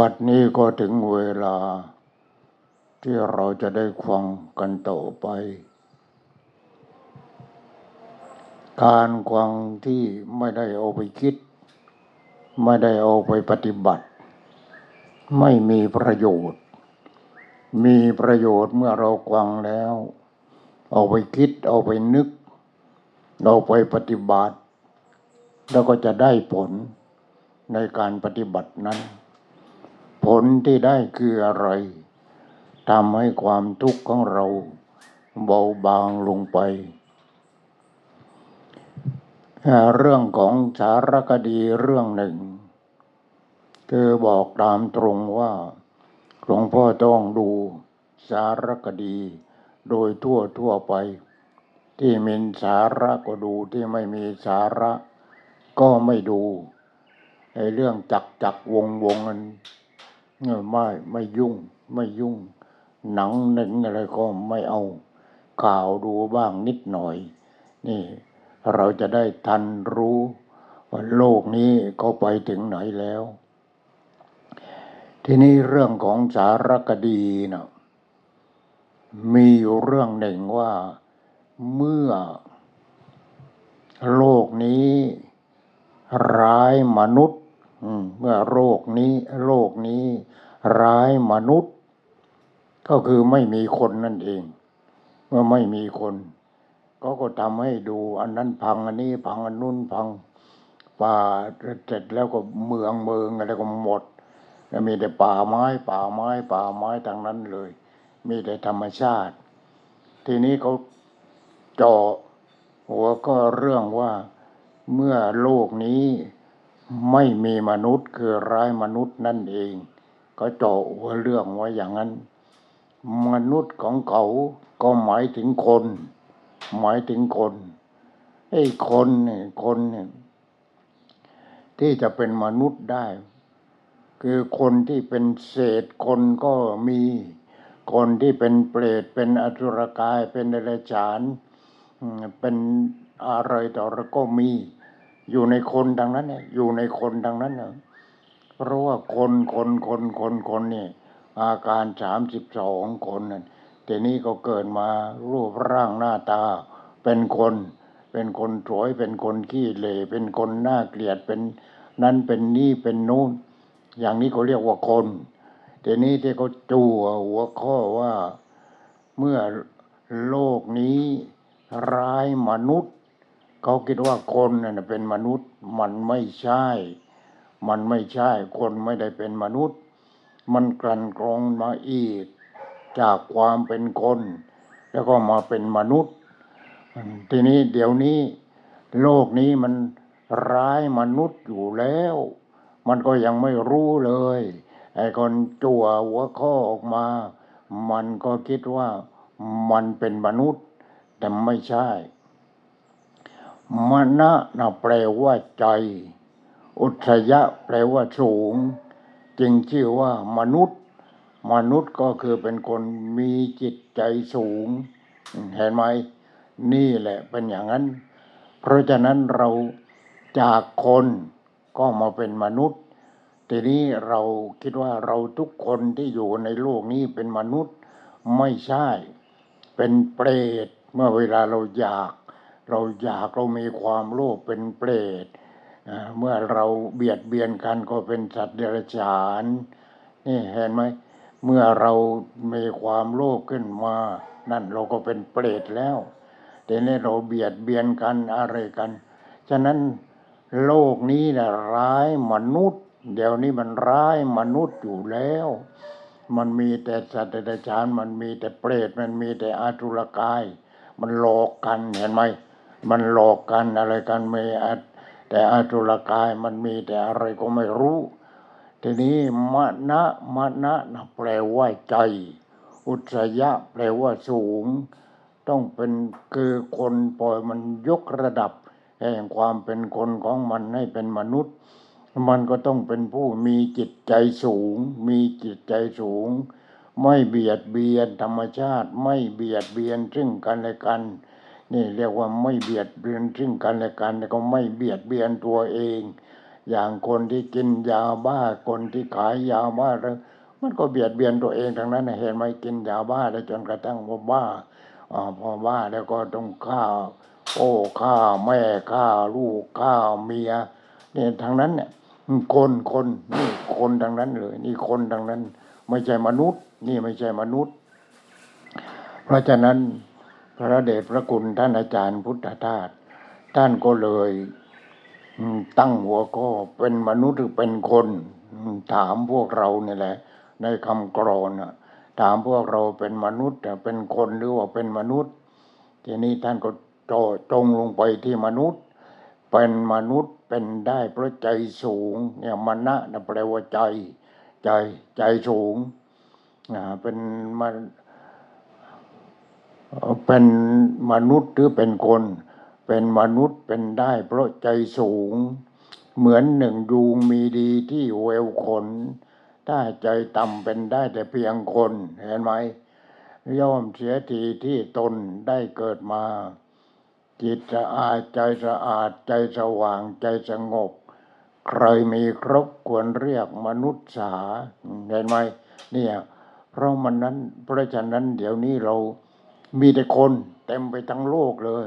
บัดนี้ก็ถึงเวลา ที่เราจะได้ฟังกันต่อไป การควังที่ไม่ได้เอาไปคิด ไม่ได้เอาไปปฏิบัติ ไม่มีประโยชน์ มีประโยชน์เมื่อเราควังแล้ว เอาไปคิดเอาไปนึก เอาไปปฏิบัติ แล้วก็จะได้ผลในการปฏิบัตินั้น ลที่ได้คืออะไรทำให้ความทุกข์ของเราเบาบางลงไป เรื่องของสารคดีเรื่องหนึ่ง คือบอกตามตรงว่าหลวงพ่อต้องดูสารคดี โดยทั่วทั่วไป ที่มีสาระก็ดูที่ไม่มีสาระก็ไม่ดูไอ้เรื่องจักจักวงวงนั้น ไม่ไม่ยุ่ง ไม่ยุ่ง หนังหนึ่งอะไรก็ไม่เอาข่าวดูบ้างนิดหน่อย นี่ เราจะได้ทันรู้ ว่าโลกนี้เขาไปถึงไหนแล้ว ทีนี้เรื่องของสารคดีนะมีอยู่เรื่องหนึ่งว่าเมื่อโลกนี้ร้ายมนุษ เมื่อโรคนี้โลกนี้ร้ายมนุษย์ ก็คือไม่มีคนนั่นเอง เมื่อไม่มีคน ก็ก็ทำให้ดูอันนั้นพังอันนี้พังอันนู้นพังป่าเสร็จแล้วก็เมืองเมืองอะไรก็หมดมีแต่ป่าไม้ ป่าไม้ ป่าไม้ทางนั้นเลย มีแต่ธรรมชาติ ทีนี้เขาเจาะหัวก็เรื่องว่าเมื่อโลกนี้ ไม่มีมนุษย์คือร้ายมนุษย์นั่นเอง ก็เจาะหัวเรื่องไว้อย่างนั้น มนุษย์ของเขาก็หมายถึงคน หมายถึงคนไอ้คนเนี่ยคนเนี่ยที่จะเป็นมนุษย์ได้ คือคนที่เป็นเศษคนก็มี คนที่เป็นเปรตเป็นอสุรกายเป็นเดรัจฉาน เป็นอะไรต่ออะไรก็มี อยู่ในคนดังนั้นเนี่ยอยู่ในคนดังนั้นเนี่ยเพราะว่าคนคนคนคนคนนี่อาการสามสิบสองคนนั่นแต่นี้ก็เกิดมารูปร่างหน้าตา เป็นคน เป็นคนสวยเป็นคนขี้เหร่เป็นคนน่าเกลียดเป็นนั่นเป็นนี่เป็นนู่น อย่างนี้เขาเรียกว่าคนแต่นี้ที่เขาจูหัวข้อว่าเมื่อโลกนี้ร้ายมนุษย์ เขาคิดว่าคนน่ะเป็นมนุษย์มันไม่ใช่ มันไม่ใช่ คนไม่ได้เป็นมนุษย์ มันกลั่นกรองมาอีก จากความเป็นคน แล้วก็มาเป็นมนุษย์ ทีนี้เดี๋ยวนี้ โลกนี้มันร้ายมนุษย์อยู่แล้ว มันก็ยังไม่รู้เลยไอ้คนจั่วหัวข้อออกมา มันก็คิดว่ามันเป็นมนุษย์ แต่ไม่ใช่ มณะนะแปลว่าใจ อุทยะแปลว่าสูง จึงชื่อว่ามนุษย์ มนุษย์ก็คือเป็นคนมีจิตใจสูง เห็นไหมนี่แหละเป็นอย่างนั้น เพราะฉะนั้นเราจากคนก็มาเป็นมนุษย์ ทีนี้เราคิดว่าเราทุกคนที่อยู่ในโลกนี้เป็นมนุษย์ไม่ใช่ เป็นเปรตเมื่อเวลาเราอยาก เราอยากเรามีความโลภเป็นเปรตเมื่อเราเบียดเบียนกันก็เป็นสัตว์เดรัจฉาน นี่เห็นไหมเมื่อเรามีความโลภขึ้นมา นั่นเราก็เป็นเปรตแล้วแต่นี่เราเบียดเบียนกันอะไรกัน ฉะนั้นโลกนี้นะร้ายมนุษย์ เดี๋ยวนี้มันร้ายมนุษย์อยู่แล้ว มันมีแต่สัตว์เดรัจฉาน มันมีแต่เปรต มันมีแต่อาตุรกาย มันหลอกกันเห็นไหม มันหลอกกันอะไรกันไม่แต่อาตุรกายมันมีแต่อะไรก็ไม่รู้ ทีนี้มณะมณะนะแปลว่าใจ อุตยะแปลว่าสูง ต้องเป็นคือคนปล่อยมันยกระดับ แห่งความเป็นคนของมันให้เป็นมนุษย์ มันก็ต้องเป็นผู้มีจิตใจสูง มีจิตใจสูง ไม่เบียดเบียนธรรมชาติ ไม่เบียดเบียนซึ่งกันและกัน นี่เรียกว่าไม่เบียดเบียนซึ่งกันและกันแล้วก็ไม่เบียดเบียนตัวเอง อย่างคนที่กินยาบ้าคนที่ขายยาบ้าแล้วมันก็เบียดเบียนตัวเองทั้งนั้นเห็นไหมกินยาบ้าแล้วจนกระทั่งว่าบ้าอพอบ้าแล้วก็ต้องฆ่าโอ้ฆ่าแม่ฆ่าลูกฆ่าเมียเนี่ยทั้งนั้นเนี่ยคนคนนี่คนทั้งนั้นเลย นี่คนทั้งนั้น ไม่ใช่มนุษย์ นี่ไม่ใช่มนุษย์ เพราะฉะนั้น พระเดชพระคุณท่านอาจารย์พุทธทาสท่านก็เลยตั้งหัวข้อเป็นมนุษย์หรือเป็นคน ถามพวกเราเนี่ยแหละ ในคำกรอนะถามพวกเราเป็นมนุษย์เป็นคนหรือว่าเป็นมนุษย์ ทีนี้ท่านก็โจงลงไปที่มนุษย์ เป็นมนุษย์เป็นได้เพราะใจสูงเนี่ยมณะนะแปลว่าใจ ใจใจสูงอ่าเป็นมัน เป็นมนุษย์หรือเป็นคน เป็นมนุษย์เป็นได้เพราะใจสูง เหมือนหนึ่งยูงมีดีที่เววขนถ้าใจต่ำเป็นได้แต่เพียงคนเห็นไหมย่อมเสียทีที่ตนได้เกิดมา จิตสะอาดใจสะอาดใจสว่างใจสงบ ใครมีครบควรเรียกมนุษย์สาเห็นไหมเนี่ยเพราะมันนั้นเพราะฉะนั้นเดี๋ยวนี้เรา มีแต่คนเต็มไปทั้งโลกเลย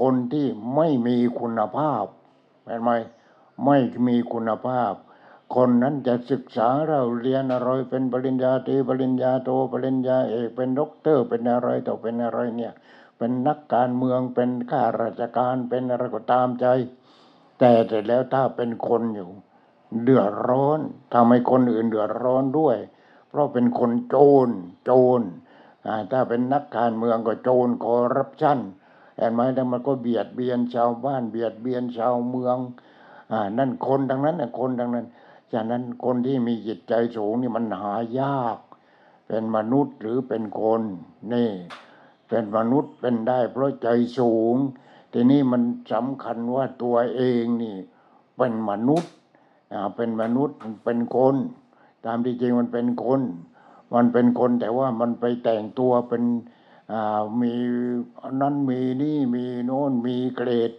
คนที่ไม่มีคุณภาพเห็นไหมไม่มีคุณภาพ คนนั้นจะศึกษาเราเรียนอะไรเป็นปริญญาตรีปริญญาโทปริญญาเอกเป็นด็อกเตอร์ เป็นอะไรต่อเป็นอะไรเนี่ย เป็นนักการเมืองเป็นข้าราชการเป็นอะไรก็ตามใจ แต่เสร็จแล้วถ้าเป็นคนอยู่เดือดร้อนทำให้คนอื่นเดือดร้อนด้วย เพราะเป็นคนโจรโจร ถ้าเป็นนักการเมืองก็โจรคอร์รัปชันเห็นไหมแล้วมันก็เบียดเบียนชาวบ้านเบียดเบียนชาวเมืองอ่านั่นคนดังนั้นคนดังนั้นฉะนั้นคนที่มีจิตใจสูงนี่มันหายาก เป็นมนุษย์หรือเป็นคนนี่เป็นมนุษย์เป็นได้ เพราะใจสูง ทีนี้มันสำคัญว่าตัวเองนี่ เป็นมนุษย์อ่าเป็นมนุษย์เป็นคน ตามที่จริงมันเป็นคน มันเป็นคนแต่ว่ามันไปแต่งตัวเป็นอ่ามีนั้นมีนี่มีโน่นมีเกรด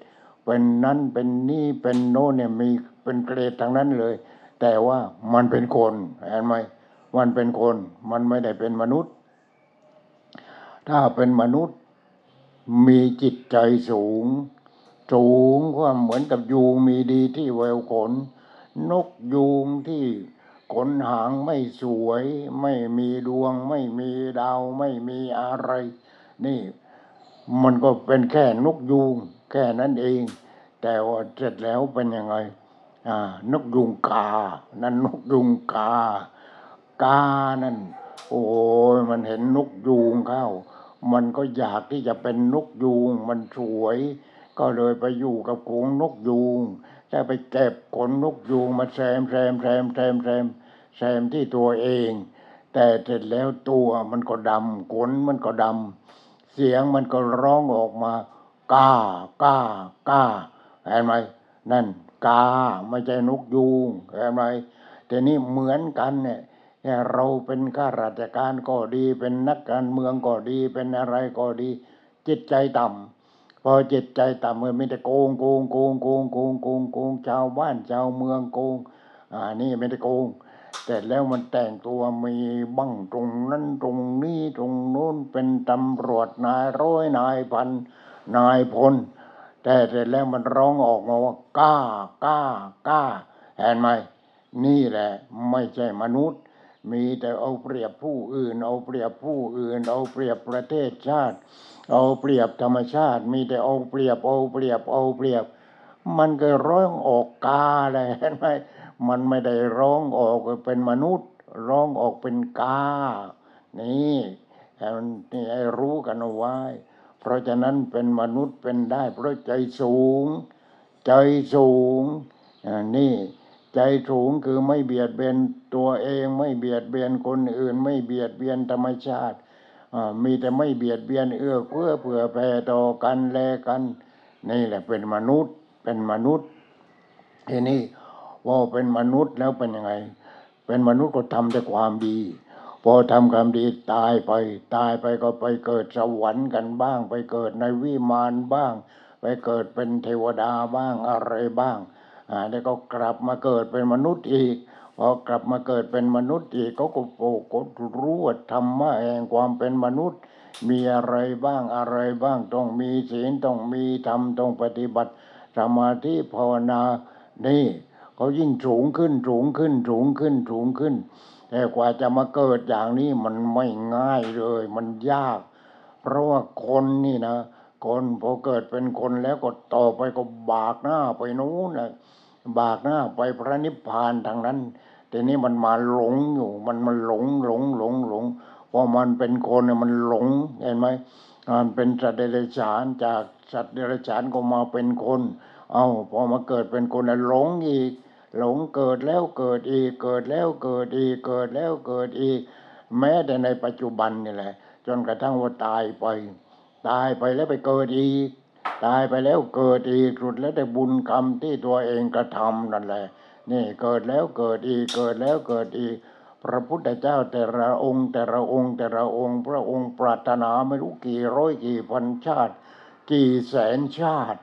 เป็นนั้นเป็นนี่เป็นโน่นเนี่ยมีเป็นเกรดทั้งนั้นเลย แต่ว่ามันเป็นคนเห็นไหมมันเป็นคนมันไม่ได้เป็นมนุษย์ ถ้าเป็นมนุษย์มีจิตใจสูง สูงก็เหมือนกับยูงมีดีที่แววขน นกยูงที่ ขนหางไม่สวย ไม่มีดวง ไม่มีดาว ไม่มีอะไร นี่ มันก็เป็นแค่นกยูง แค่นั้นเอง แต่ว่าเสร็จแล้วเป็นยังไงอ่านกยูงกา นั่นนกยูงกา กานั่น โอ้ยมันเห็นนกยูงเข้า มันก็อยากที่จะเป็นนกยูงมันสวย ก็เลยไปอยู่กับกรงนกยูง จะไปเก็บขนนกยูงมาแซมแซมแซมแซมแซมแซมที่ตัวเอง แต่เสร็จแล้วตัวมันก็ดำขนมันก็ดำเสียงมันก็ร้องออกมาก้าก้าก้าเห็นไหมนั่นกาไม่ใช่นกยูงเห็นไหมแต่นี่เหมือนกันเนี่ยเราเป็นข้าราชการก็ดีเป็นนักการเมืองก็ดีเป็นอะไรก็ดี จิตใจต่ำ พอจิตใจต่ำมันมีแต่โกงโกงโกงโกงโกงโกงโกงชาวบ้านชาวเมืองโกง อ่านี่ไม่ได้โกง แต่แล้วมันแต่งตัวมีบั้งตรงนั้นตรงนี้ตรงโน้นเป็นตำรวจนายร้อยนายพันนายพลแต่เสร็จแล้วมันร้องออกมาว่ากล้ากล้ากล้าเห็นไหมนี่แหละ ไม่ใช่มนุษย์ มีแต่เอาเปรียบผู้อื่น เอาเปรียบผู้อื่น เอาเปรียบประเทศชาติ เอาเปรียบธรรมชาติ มีแต่เอาเปรียบเอาเปรียบเอาเปรียบ มันก็ร้องออกกาเลยเห็นไหมมันไม่ได้ร้องออกเป็นมนุษย์ ร้องออกเป็นกา นี่ให้มันนี่ให้รู้กันเอาไว้ เพราะฉะนั้นเป็นมนุษย์เป็นได้ เพราะใจสูง ใจสูงอ่านี่ใจสูงคือไม่เบียดเบียนตัวเอง ไม่เบียดเบียนคนอื่น ไม่เบียดเบียนธรรมชาติ มีแต่ไม่เบียดเบียนเอื้อเฟื้อเผื่อแผ่ต่อกันแลกัน นี่แหละเป็นมนุษย์เป็นมนุษย์ทีนี้ว่าเป็นมนุษย์แล้วเป็นยังไง เป็นมนุษย์ก็ทำแต่ความดี พอทำความดีตายไปตายไปก็ไปเกิดสวรรค์กันบ้าง ไปเกิดในวิมานบ้าง ไปเกิดเป็นเทวดาบ้างอะไรบ้างอ่าแล้วก็กลับมาเกิดเป็นมนุษย์อีก พอกลับมาเกิดเป็นมนุษย์อีกเขาก็โปกดรู้ว่าธรรมะแห่งความเป็นมนุษย์ มีอะไรบ้างอะไรบ้างต้องมีศีลต้องมีธรรมต้องปฏิบัติสมาธิภาวนานี่เขายิ่งสูงขึ้นสูงขึ้นสูงขึ้นสูงขึ้น แต่กว่าจะมาเกิดอย่างนี้มันไม่ง่ายเลย มันยาก เพราะว่าคนนี่นะคนพอเกิดเป็นคนแล้วก็ต่อไปก็บากหน้าไปนู้นนะบากหน้าไปพระนิพพานทางนั้น แต่นี้มันมาหลงอยู่ มันมันหลงหลงหลงหลงพอมันเป็นคนเนี่ยมันหลงเห็นไหมมันเป็นสัตว์เดรัจฉานจากสัตว์เดรัจฉานก็มาเป็นคน เอาพอมาเกิดเป็นคนแล้วหลงอีก หลงเกิดแล้วเกิดอีกเกิดแล้วเกิดอีกเกิดแล้วเกิดอีก แม้แต่ในปัจจุบันนี่แหละ จนกระทั่งว่าตายไป ตายไปแล้วไปเกิดอีก ตายไปแล้วเกิดอีกสุดแล้วแต่บุญกรรมที่ตัวเองกระทำนั่นแหละ นี่เกิดแล้วเกิดอีกเกิดแล้วเกิดอีก พระพุทธเจ้าแต่ละองค์ แต่ละองค์แต่ละองค์ พระองค์ปรารถนาไม่รู้กี่ร้อยกี่พันชาติ กี่แสนชาติ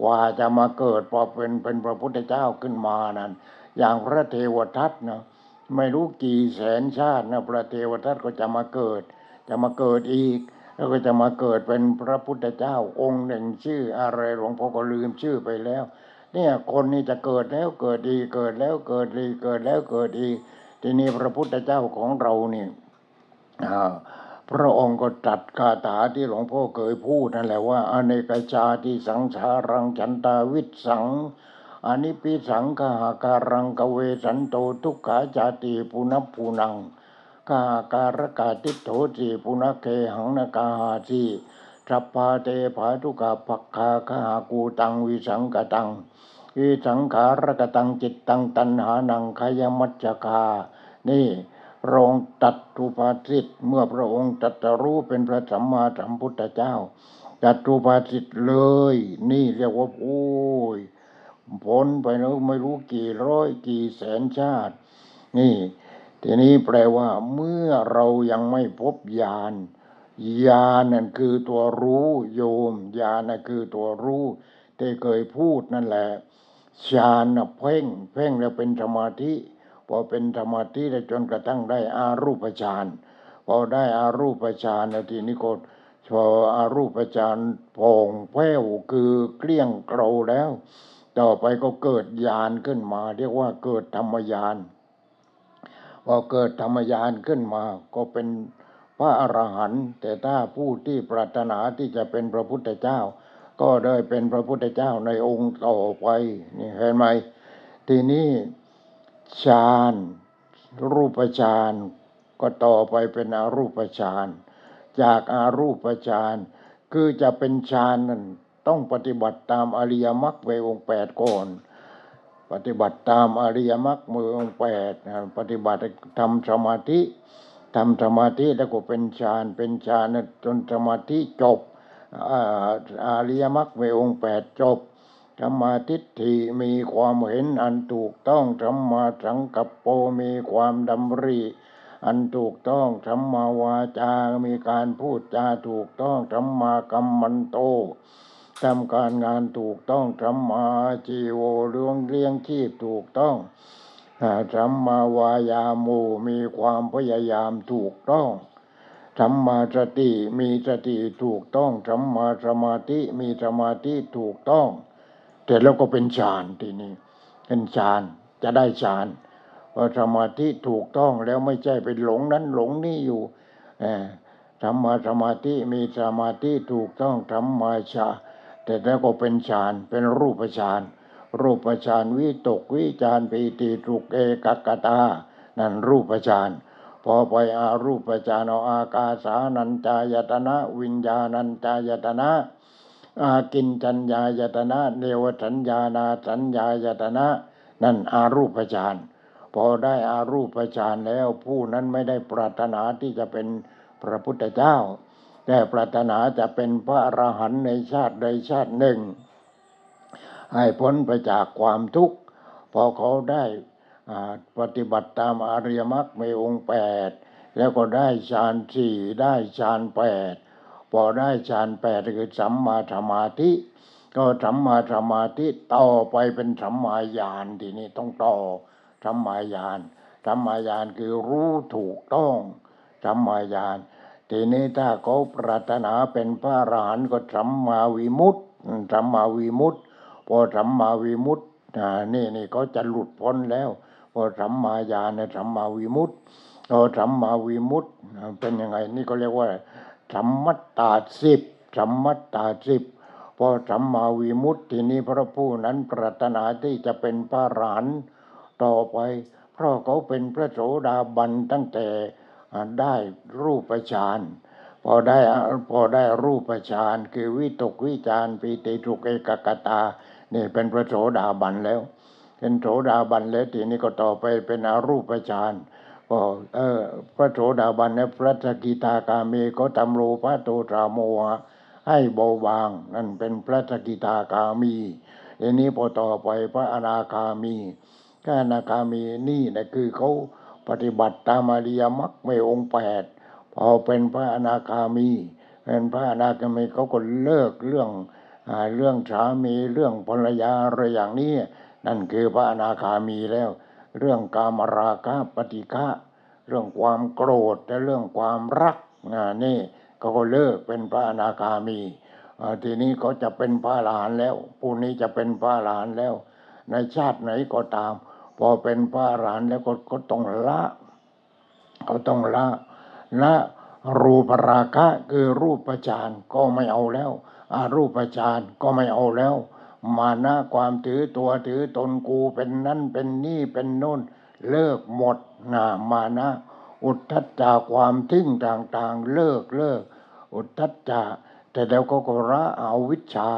กว่าจะมาเกิดพอเป็นเป็นพระพุทธเจ้าขึ้นมานั้นอย่างพระเทวทัตเนาะไม่รู้กี่แสนชาตินะพระเทวทัตก็จะมาเกิด จะมาเกิดอีก แล้วก็จะมาเกิดเป็นพระพุทธเจ้าองค์หนึ่งชื่ออะไรหลวงพ่อก็ลืมชื่อไปแล้ว เนี่ยคนนี้จะเกิดแล้วเกิดอีเกิดแล้วเกิดอีเกิดแล้วเกิดอีทีนี้พระพุทธเจ้าของเรานี่อ่าพระองค์ก็ตัดคาถาที่หลวงพ่อเคยพูดนั่นแหละว่า อเนกชาติสังสารังฉันตาวิสังอนิปิสังคหาการังกเวสันโตทุกขาจาติปุณพปูนังกาการกาติโถสีปุณเคหังนกาหาสี สัพพาเตภาทุกาปักคาคหากูตังวิสังกตังวิสังขารกตังจิตตังตันหานังขยมัจจคา นี่รองตัดทุปาสิทธิ์เมื่อพระองค์ตรัสรู้เป็นพระสัมมาสัมพุทธเจ้าตัดทุปาสิทธิ์เลย นี่เรียกว่าโอ้ยพ้นไปแล้วไม่รู้กี่ร้อยกี่แสนชาติ นี่ ทีนี้แปลว่าเมื่อเรายังไม่พบญาณ ญาณนั่นคือตัวรู้โยมญาณนั่นคือตัวรู้ที่เคยพูดนั่นแหละฌานน่ะเพ่ง เพ่งแล้วเป็นสมาธิพอเป็นสมาธิแล้วจนกระทั่งได้อารูปฌานพอได้อารูปฌานแล้วทีนี้ก็พออารูปฌานโผ่งแผ้วคือเกลี้ยงเกลาแล้ว ต่อไปก็เกิดญาณขึ้นมา เรียกว่าเกิดธรรมญาณพอเกิดธรรมญาณขึ้นมาก็เป็น พระอรหันต์แต่ถ้าผู้ที่ปรารถนาที่จะเป็นพระพุทธเจ้า ก็ได้เป็นพระพุทธเจ้าในองค์ต่อไปนี่เห็นไหมทีนี้ฌานรูปฌานก็ต่อไปเป็นอรูปฌานจากอารูปฌานคือจะเป็นฌานนั้นต้องปฏิบัติตามอริยมรรคไปองค์แปดก่อนปฏิบัติตามอริยมรรคมือองค์แปดปฏิบัติทำสมาธิ ทำสมาธิแล้วก็เป็นฌานเป็นฌานจนสมาธิจบอาริยมรรคมืองค์แปดจบธรรมาทิฏฐิมีความเห็นอันถูกต้องธรรมาสังกัปโปมีความดำริอันถูกต้องธรรมาวาจา มีการพูดจาถูกต้องธรรมากัมมันโตทำการงานถูกต้องธรรมาจีโวเรื่องเลี้ยงชีพถูกต้อง อ่าธรรมาวายาโมมีความพยายามถูกต้องธรรมาสติมีสติถูกต้องธรรมาสมาธิมีสมาธิถูกต้องแต่แล้วก็เป็นฌานทีนี้เป็นฌานจะได้ฌานพอสมาธิถูกต้องแล้วไม่ใช่ไปหลงนั้นหลงนี่อยู่เออธรรมาสมาธิมีสมาธิถูกต้องธรรมาชาแต่แล้วก็เป็นฌานเป็นรูปฌาน รูปฌานวิตกวิจารปีติทุกเอกกตา นั่นรูปฌานพอไปอารูปฌานเอาอากาสานัญจายตนะ วิญญาณัญจายตนะอากินจัญญายตนะเนวสัญญานาสัญญายตนะ นั่นอารูปฌานพอได้อารูปฌานแล้วผู้นั้นไม่ได้ปรารถนาที่จะเป็นพระพุทธเจ้า แต่ปรารถนาจะเป็นพระอรหันต์ในชาติใดชาติหนึ่ง ให้พ้นไปจากความทุกข์ พอเขาได้ปฏิบัติตามอริยมรรคมีองค์แปดแล้วก็ได้ฌานสี่ได้ฌานแปดพอได้ฌานแปดคือสัมมาสมาธิ ก็สัมมาสมาธิต่อไปเป็นสัมมาญาณทีนี้ต้องต่อสัมมาญาณสัมมาญาณคือรู้ถูกต้องสัมมาญาณทีนี้ถ้าเขาปรารถนาเป็นพระอรหันต์ก็สัมมาวิมุตติสัมมาวิมุตติ พอสัมมาวิมุตติอ่านี่นี่เขาจะหลุดพ้นแล้ว พอสัมมาญาณเนี่ยสัมมาวิมุตติพอสัมมาวิมุตติเป็นยังไง นี่เขาเรียกว่าสัมมัตตาสิบสัมมัตตาสิบพอสัมมาวิมุตติทีนี้พระผู้นั้นปรารถนาที่จะเป็นพระอรหันต่อไป เพราะเขาเป็นพระโสดาบันตั้งแต่ได้รูปฌานพอได้พอได้รูปฌานคือวิตกวิจารปีติทุกเอกกตา นี่เป็นพระโสดาบันแล้ว เป็นโสดาบันแล้วทีนี้ก็ต่อไปเป็นอรูปฌานก็เออพระโสดาบันเนี่ยพระสกิทาคามีก็ทำโลภะโทตราโมหะให้เบาบาง นั่นเป็นพระสกิทาคามีทีนี้พอต่อไปพระอนาคามีก็อนาคามีนี่นะคือเขาปฏิบัติตามอริยมรรคไม่องค์แปดพอเป็นพระอนาคามี เป็นพระอนาคามีเขาก็เลิกเรื่อง เรื่องสามีเรื่องภรรยาอะไรอย่างนี้ นั่นคือพระอนาคามีแล้ว เรื่องกามราคะปฏิฆะเรื่องความโกรธและเรื่องความรักนี่ก็เลิกเป็นพระอนาคามีทีนี้เขาจะเป็นพระอรหันแล้ว ผู้นี้จะเป็นพระอรหันแล้ว ในชาติไหนก็ตาม พอเป็นพระอรหันแล้วก็ก็ต้องละเขาต้องละละรูปราคะคือรูปฌานก็ไม่เอาแล้ว อารูปฌานก็ไม่เอาแล้ว มานะความถือตัวถือตนกูเป็นนั่นเป็นนี่เป็นโน่น เลิกหมดนะมานะ อุทธัจจาความทิ้งต่างๆ เลิกเลิก อุทธัจจะแต่แล้วก็ก็ละเอาวิชา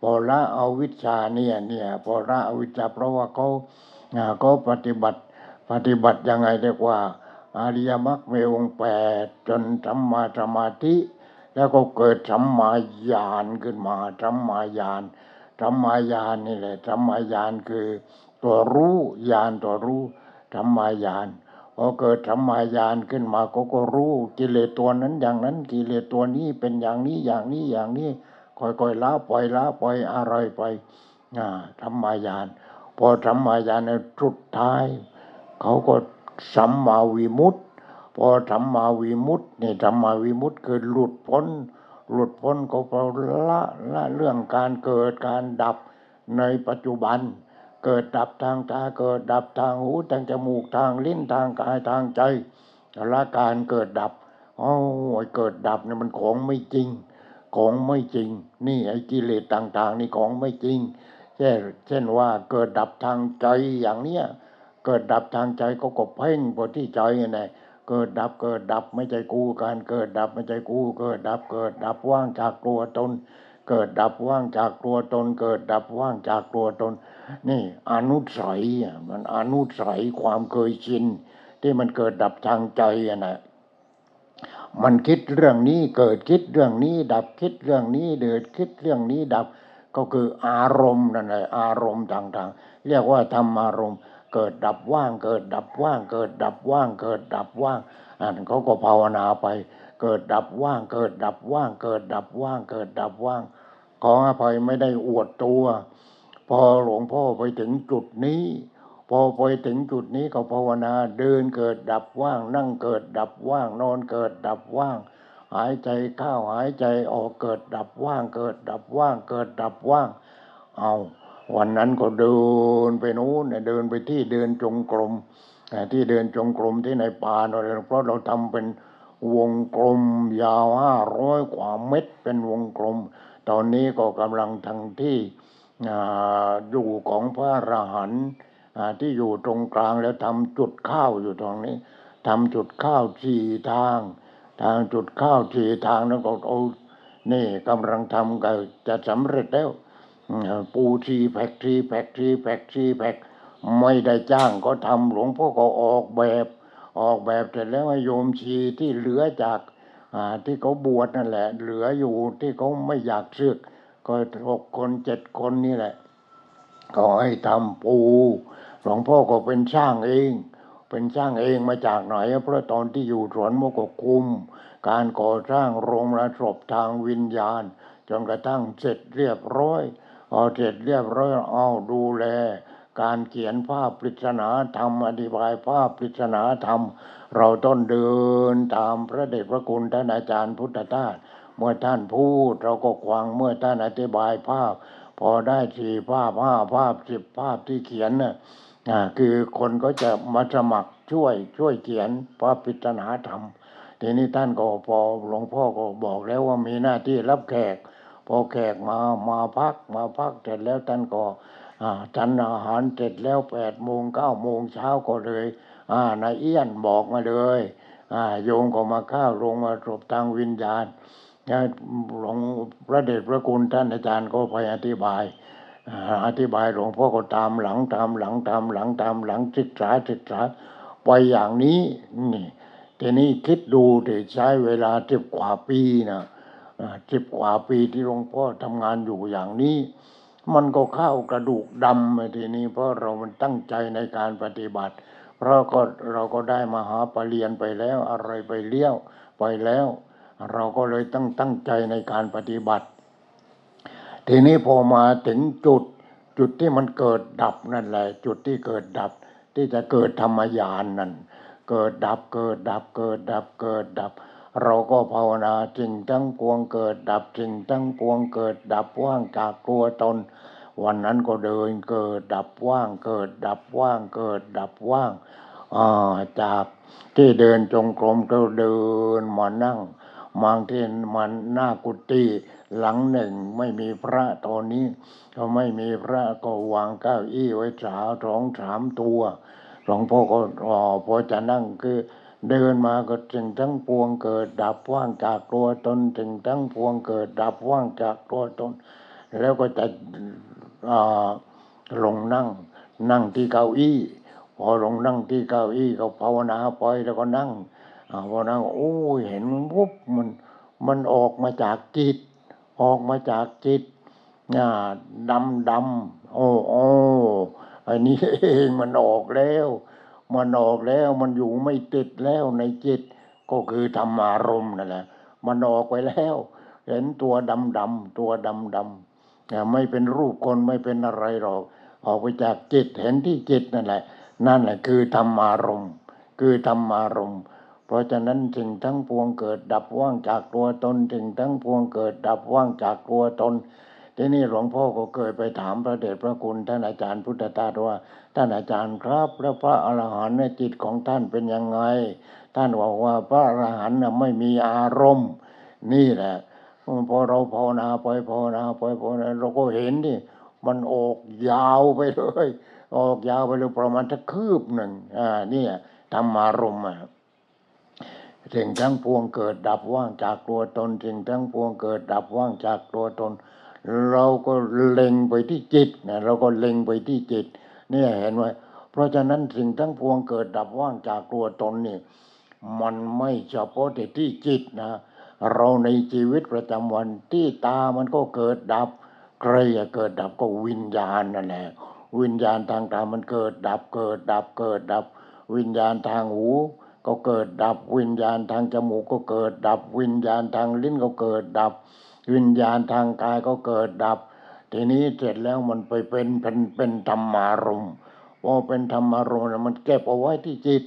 พอละเอาวิชาเนี่ยเนี่ยพอละเอาวิชาเพราะว่าเขาอ่าเขาปฏิบัติปฏิบัติยังไงเรียกว่าอริยมรรคมีองค์แปดจนสัมมาสมาธิ แล้วก็เกิดสัมมาญาณขึ้นมาสัมมาญาณสัมมาญาณนี่แหละสัมมาญาณคือตัวรู้ญาณตัวรู้สัมมาญาณพอเกิดสัมมาญาณขึ้นมาก็ก็รู้กิเลสตัวนั้นอย่างนั้นกิเลสตัวนี้เป็นอย่างนี้อย่างนี้อย่างนี้ค่อยๆละปล่อยละปล่อยอะไรไปอ่าสัมมาญาณพอสัมมาญาณเนี่ยสุดท้าย เขาก็สัมมาวิมุตติ พอสัมมาวิมุตตินี่สัมมาวิมุตติคือหลุดพ้น หลุดพ้นก็เพราะละละเรื่องการเกิดการดับในปัจจุบัน เกิดดับทางตาเกิดดับทางหูทางจมูกทางลิ้นทางกายทางใจละการเกิดดับอ๋อไอ้เกิดดับเนี่ยมันของไม่จริง ของไม่จริง นี่ไอ้กิเลสต่าง ๆ นี่ของไม่จริงเช่นเช่นว่าเกิดดับทางใจอย่างเนี้ยเกิดดับทางใจก็ก็เพ่งไปที่ใจไง เกิดดับเกิดดับไม่ใช่กูการเกิดดับไม่ใช่กูเกิดดับเกิดดับว่างจากตัวตน เกิดดับว่างจากตัวตน เกิดดับว่างจากตัวตน นี่อนุสัยมันอนุสัยความเคยชินที่มันเกิดดับทางใจอะนะมันคิดเรื่องนี้เกิดคิดเรื่องนี้ ดับคิดเรื่องนี้เดิดคิดเรื่องนี้ดับก็คืออารมณ์นั่นแหละอารมณ์ต่างๆ เรียกว่าธรรมอารมณ์ เกิดดับว่าง เกิดดับว่าง เกิดดับว่าง เกิดดับว่างอันเขาก็ภาวนาไป เกิดดับว่าง เกิดดับว่าง เกิดดับว่าง เกิดดับว่าง ขออภัยไม่ได้อวดตัว พอหลวงพ่อไปถึงจุดนี้ พอไปถึงจุดนี้ก็ภาวนาเดินเกิดดับว่าง นั่งเกิดดับว่าง นอนเกิดดับว่าง หายใจเข้าหายใจออกเกิดดับว่าง เกิดดับว่าง เกิดดับว่าง เอา วันนั้นก็เดินไปนู้นเดินไปที่เดินจงกรมที่เดินจงกรมที่ในป่าเนยเพราะเราทำเป็นวงกลมยาวห้าร้อยกว่าเม็ดเป็นวงกลม ตอนนี้ก็กำลังทางที่อยู่ของพระอรหันต์ที่อยู่ตรงกลางแล้วทำจุดข้าวอยู่ตรงนี้ทำจุดข้าวสี่ทาง ทางจุดข้าวสี่ทางนั้นก็เอานี่กำลังทำก็จะสำเร็จแล้ว ปูทีแพ็กทีแพ็กทีแพ็กทีแพ็กไม่ได้จ้างก็ทำหลวงพ่อก็ออกแบบ ออกแบบเสร็จแล้วโยมชีที่เหลือจากที่เขาบวชนั่นแหละ เหลืออยู่ที่เขาไม่อยากศึก ก็หกคนเจ็ดคนนี่แหละ ก็ให้ทำปู หลวงพ่อก็เป็นช่างเอง เป็นช่างเองมาจากไหนเพราะตอนที่อยู่สวนมกคุม การก่อสร้างโรงระศพทางวิญญาณ จนกระทั่งเสร็จเรียบร้อย อเสร็จเรียบร้อยเอาดูแล การเขียนภาพปริศนาธรรมอธิบายภาพปริศนาธรรม เราต้องเดินตามพระเดชพระคุณท่านอาจารย์พุทธทาสเมื่อท่านพูดเราก็ควังเมื่อท่านอธิบายภาพ พอได้สี่ภาพห้าภาพสิบภาพที่เขียนน่ะอ่าคือคนก็จะมาสมัครช่วยช่วยเขียนภาพปริศนาธรรมทีนี้ท่านก็พอหลวงพ่อก็บอกแล้วว่ามีหน้าที่รับแขก พอแขกมามาพักมาพักเสร็จแล้วท่านก็อ่าฉันอาหารเสร็จแล้วแปดโมงเก้าโมงเช้าก็เลยนายเอี้ยนบอกมาเลยโยมก็มาข้าลงมาศพทางวิญญาณหลวงพระเดชพระคุณท่านอาจารย์ก็ไปอธิบาย อธิบายหลวงพ่อก็ตามหลังตามหลังตามหลังตามหลังศึกษาศึกษาไปอย่างนี้นี่ทีนี้คิดดูที่ใช้เวลาสิบกว่าปีนะ สิบกว่าปีที่หลวงพ่อทำงานอยู่อย่างนี้ มันก็เข้ากระดูกดำไปทีนี้ เพราะเรามันตั้งใจในการปฏิบัติ เพราะก็เราก็ได้มหาปรริญญาไปแล้วอะไรไปเลี้ยวไปแล้ว เราก็เลยตั้งตั้งใจในการปฏิบัติ ทีนี้พอมาถึงจุดจุดที่มันเกิดดับนั่นแหละ จุดที่เกิดดับ ที่จะเกิดธรรมญาณนั่นเกิดดับเกิดดับเกิดดับเกิดดับ เราก็ภาวนาจึงทั้งปวงเกิดดับจึงทั้งปวงเกิดดับว่างจากตัวตน วันนั้นก็เดินเกิดดับว่าง เกิดดับว่างเกิดดับว่างาจากที่เดินจงกรมก็เดินมานั่งบางที่มันหน้ากุฏิหลังหนึ่งไม่มีพระตอนนี้ ก็ไม่มีพระก็วางเก้าอี้ไว้สาวสองสามตัวหลวงพ่อก็อพอจะนั่งคือ เดินมาก็จึงทั้งปวงเกิดดับว่างจากตัวตนจึงทั้งปวงเกิดดับว่างจากตัวตน แล้วก็จะลงนั่ง นั่งที่เก้าอี้พอลงนั่งที่เก้าอี้ก็ภาวนาไปแล้วก็นั่งอ่าพอนั่งโอ้ยเห็นมันปุ๊บมันมันออกมาจากจิต ออกมาจากจิตอ่าดำดำโอ้โอ้อันนี้เองมันออกแล้ว มันออกแล้วมันอยู่ไม่ติดแล้วในจิต ก็คือธรรมารมณ์นั่นแหละมันออกไปแล้ว เห็นตัวดำดำตัวดำดำไม่เป็นรูปคนไม่เป็นอะไรหรอก ออกไปจากจิตเห็นที่จิตนั่นแหละ นั่นแหละคือธรรมารมณ์คือธรรมารมณ์เพราะฉะนั้นจึงทั้งปวงเกิดดับว่างจากตัวตนจึงทั้งปวงเกิดดับว่างจากตัวตน ทีนี้หลวงพ่อก็เคยไปถามพระเดชพระคุณท่านอาจารย์พุทธทาสว่า ท่านอาจารย์ครับแล้วพระอรหันต์เนี่ยจิตของท่านเป็นยังไง ท่านบอกว่าพระอรหันต์น่ะไม่มีอารมณ์ นี่แหละพอเราภาวนาไปภาวนาไปภาวนาเราก็เห็นดิมันออกยาวไปเลย ออกยาวไปเลยประมาณจะคืบหนึ่งอ่านี่ธรรมารมณ์อะสิ่งทั้งปวงเกิดดับว่างจากตัวตนสิ่งทั้งปวงเกิดดับว่างจากตัวตน เราก็เล็งไปที่จิตนะเราก็เล็งไปที่จิตเนี่ยเห็นไหมเพราะฉะนั้นสิ่งทั้งปวงเกิดดับว่างจากตัวตนนี่มันไม่เฉพาะแต่ที่จิตนะเราในชีวิตประจำวันที่ตามันก็เกิดดับใครจะเกิดดับก็วิญญาณนั่นแหละวิญญาณทางตามันเกิดดับเกิดดับเกิดดับ วิญญาณทางหู ก็เกิดดับวิญญาณทางจมูกก็เกิดดับ วิญญาณทางลิ้นก็เกิดดับ วิญญาณทางกายก็เกิดดับ ทีนี้เสร็จแล้วมันไปเป็นเป็นเป็นธรรมารมพอเป็นธรรมารมมันเก็บเอาไว้ที่จิต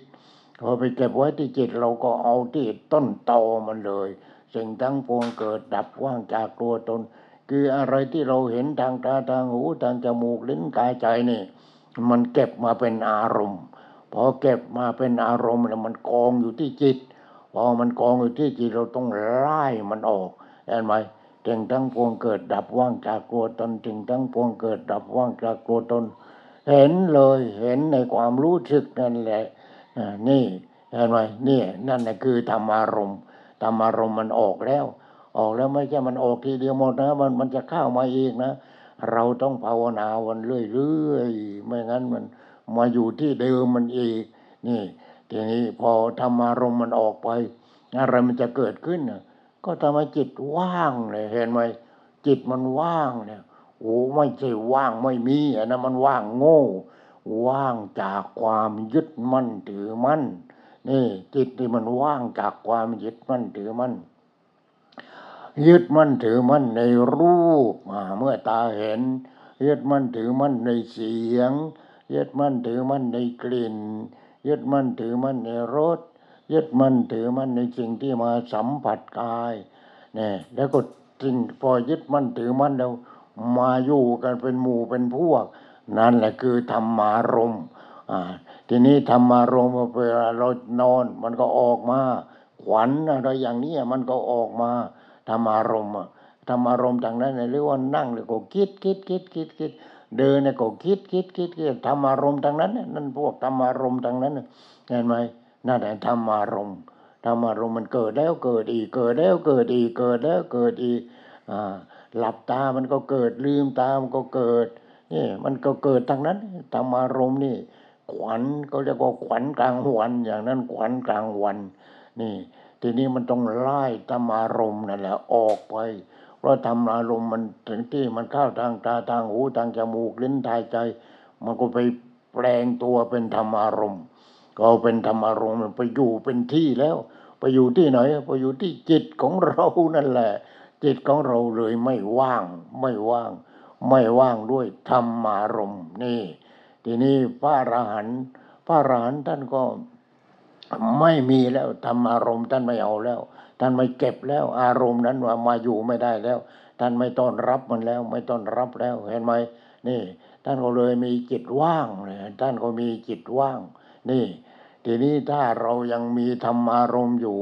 พอไปเก็บไว้ที่จิตเราก็เอาที่ต้นตอมันเลย สิ่งทั้งปวงเกิดดับว่างจากตัวตน คืออะไรที่เราเห็นทางตาทางหูทางจมูกลิ้นกายใจนี่ มันเก็บมาเป็นอารมณ์พอเก็บมาเป็นอารมณ์แล้วมันกองอยู่ที่จิต พอมันกองอยู่ที่จิตเราต้องไล่มันออกเห็นไหม สิ่งทั้งปวงเกิดดับว่างจากตัวตนสิ่งทั้งปวงเกิดดับว่างจากตัวตน เห็นเลยเห็นในความรู้สึกนั่นแหละอ่านี่เห็นไหมนี่นั่นแหละคือธรรมารมณ์ธรรมารมณ์มันออกแล้ว ออกแล้วไม่ใช่มันออกทีเดียวหมดนะมันมันจะเข้ามาเอีกนะเราต้องภาวนาวันเรื่อยๆไม่งั้นมันมาอยู่ที่เดิมมันอีกนี่ทีนี้พอธรรมารมณ์มันออกไป อะไรมันจะเกิดขึ้นนะ ก็ทำให้จิตว่างเลยเห็นไหมจิตมันว่างเนี่ยโอ้ไม่ใช่ว่างไม่มีอันนั้นมันว่างโง่ ว่างจากความยึดมั่นถือมั่นนี่จิตที่มันว่างจากความยึดมั่นถือมั่นยึดมั่นถือมั่นในรูปเมื่อตาเห็น ยึดมั่นถือมั่นในเสียง ยึดมั่นถือมั่นในกลิ่น ยึดมั่นถือมั่นในรส ยึดมั่นถือมั่นในสิ่งที่มาสัมผัสกายเนี่ยแล้วก็สิ่งพอยึดมั่นถือมั่นแล้ว มาอยู่กันเป็นหมู่เป็นพวก นั่นแหละคือธรรมารมณ์อ่าทีนี้ธรรมารมณ์เวลาเรานอน มันก็ออกมาขวัญอะไรอย่างนี้มันก็ออกมาธรรมารมณ์อะธรรมารมณ์ทางนั้นเนี่ยเรียกว่านั่งเนี่ยก็คิดคิดคิดคิดคิดเดินเนี่ยก็คิดคิดคิดคิดธรรมารมณ์ทางนั้นนั่นพวกธรรมารมณ์ทางนั้นเห็นไหม นั่นแหละธรรมารมณ์ธรรมารมณ์มันเกิดแล้วเกิดอีกเกิดแล้วเกิดอีกเกิดแล้วเกิดอีกอ่าหลับตามันก็เกิดลืมตามันก็เกิดนี่มันก็เกิดทางนั้นธรรมารมณ์นี่ ขวัญก็เรียกว่าขวัญกลางวันอย่างนั้นขวัญกลางวัน นี่ ทีนี้มันต้องไล่ธรรมารมณ์นั่นแหละออกไปเพราะธรรมารมณ์มันถึงที่มันเข้าทางตาทางหูทางจมูกลิ้นทายใจ มันก็ไปแปลงตัวเป็นธรรมารมณ์ ก็เป็นธรรมารมณ์มันไปอยู่เป็นที่แล้ว ไปอยู่ที่ไหนไปอยู่ที่จิตของเรานั่นแหละ จิตของเราเลยไม่ว่าง ไม่ว่าง ไม่ว่างด้วยธรรมารมณ์นี่ ทีนี้พระอรหันต์พระอรหันต์ท่านก็ไม่มีแล้วธรรมารมณ์ท่านไม่เอาแล้ว ท่านไม่เก็บแล้ว อารมณ์นั้นว่ามาอยู่ไม่ได้แล้ว ท่านไม่ต้อนรับมันแล้ว ไม่ต้อนรับแล้วเห็นไหมนี่ ท่านก็เลยมีจิตว่างเลยท่านก็มีจิตว่าง นี่ ทีนี้ถ้าเรายังมีธรรมารมณ์อยู่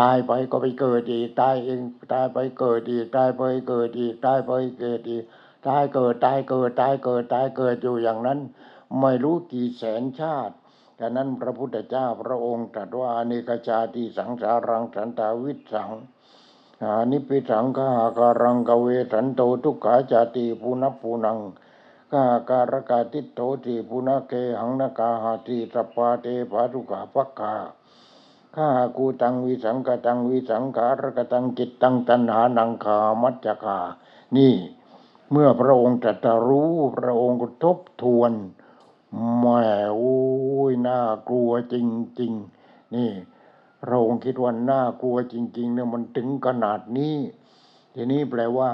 ตายไปก็ไปเกิดอีกตายเองตายไปเกิดอีกตายไปเกิดอีกตายไปเกิดอีกตายเกิดตายเกิดตายเกิดตายเกิดอยู่อย่างนั้น ไม่รู้กี่แสนชาติดังนั้นพระพุทธเจ้าพระองค์ตรัสว่าอเนกชาติสังสารังสันตาวิสังอานิปิสังคาการังกเวสันโตทุกขาจาติปุณปูนัง กหาการกาติโตติปุณเกหังนกาหาติสปาเตภาทุกขาปักขาข้ากูตังวิสังกตังวิสังขารกตังจิตตังตันหานังขามัจจกานี่ เมื่อพระองค์ตรัสรู้พระองค์ก็ทบทวนแหม่โอ้ยน่ากลัวจริง ๆ นี่พระองค์คิดว่าน่ากลัวจริงๆเนี่ยมันถึงขนาดนี้ ทีนี้แปลว่า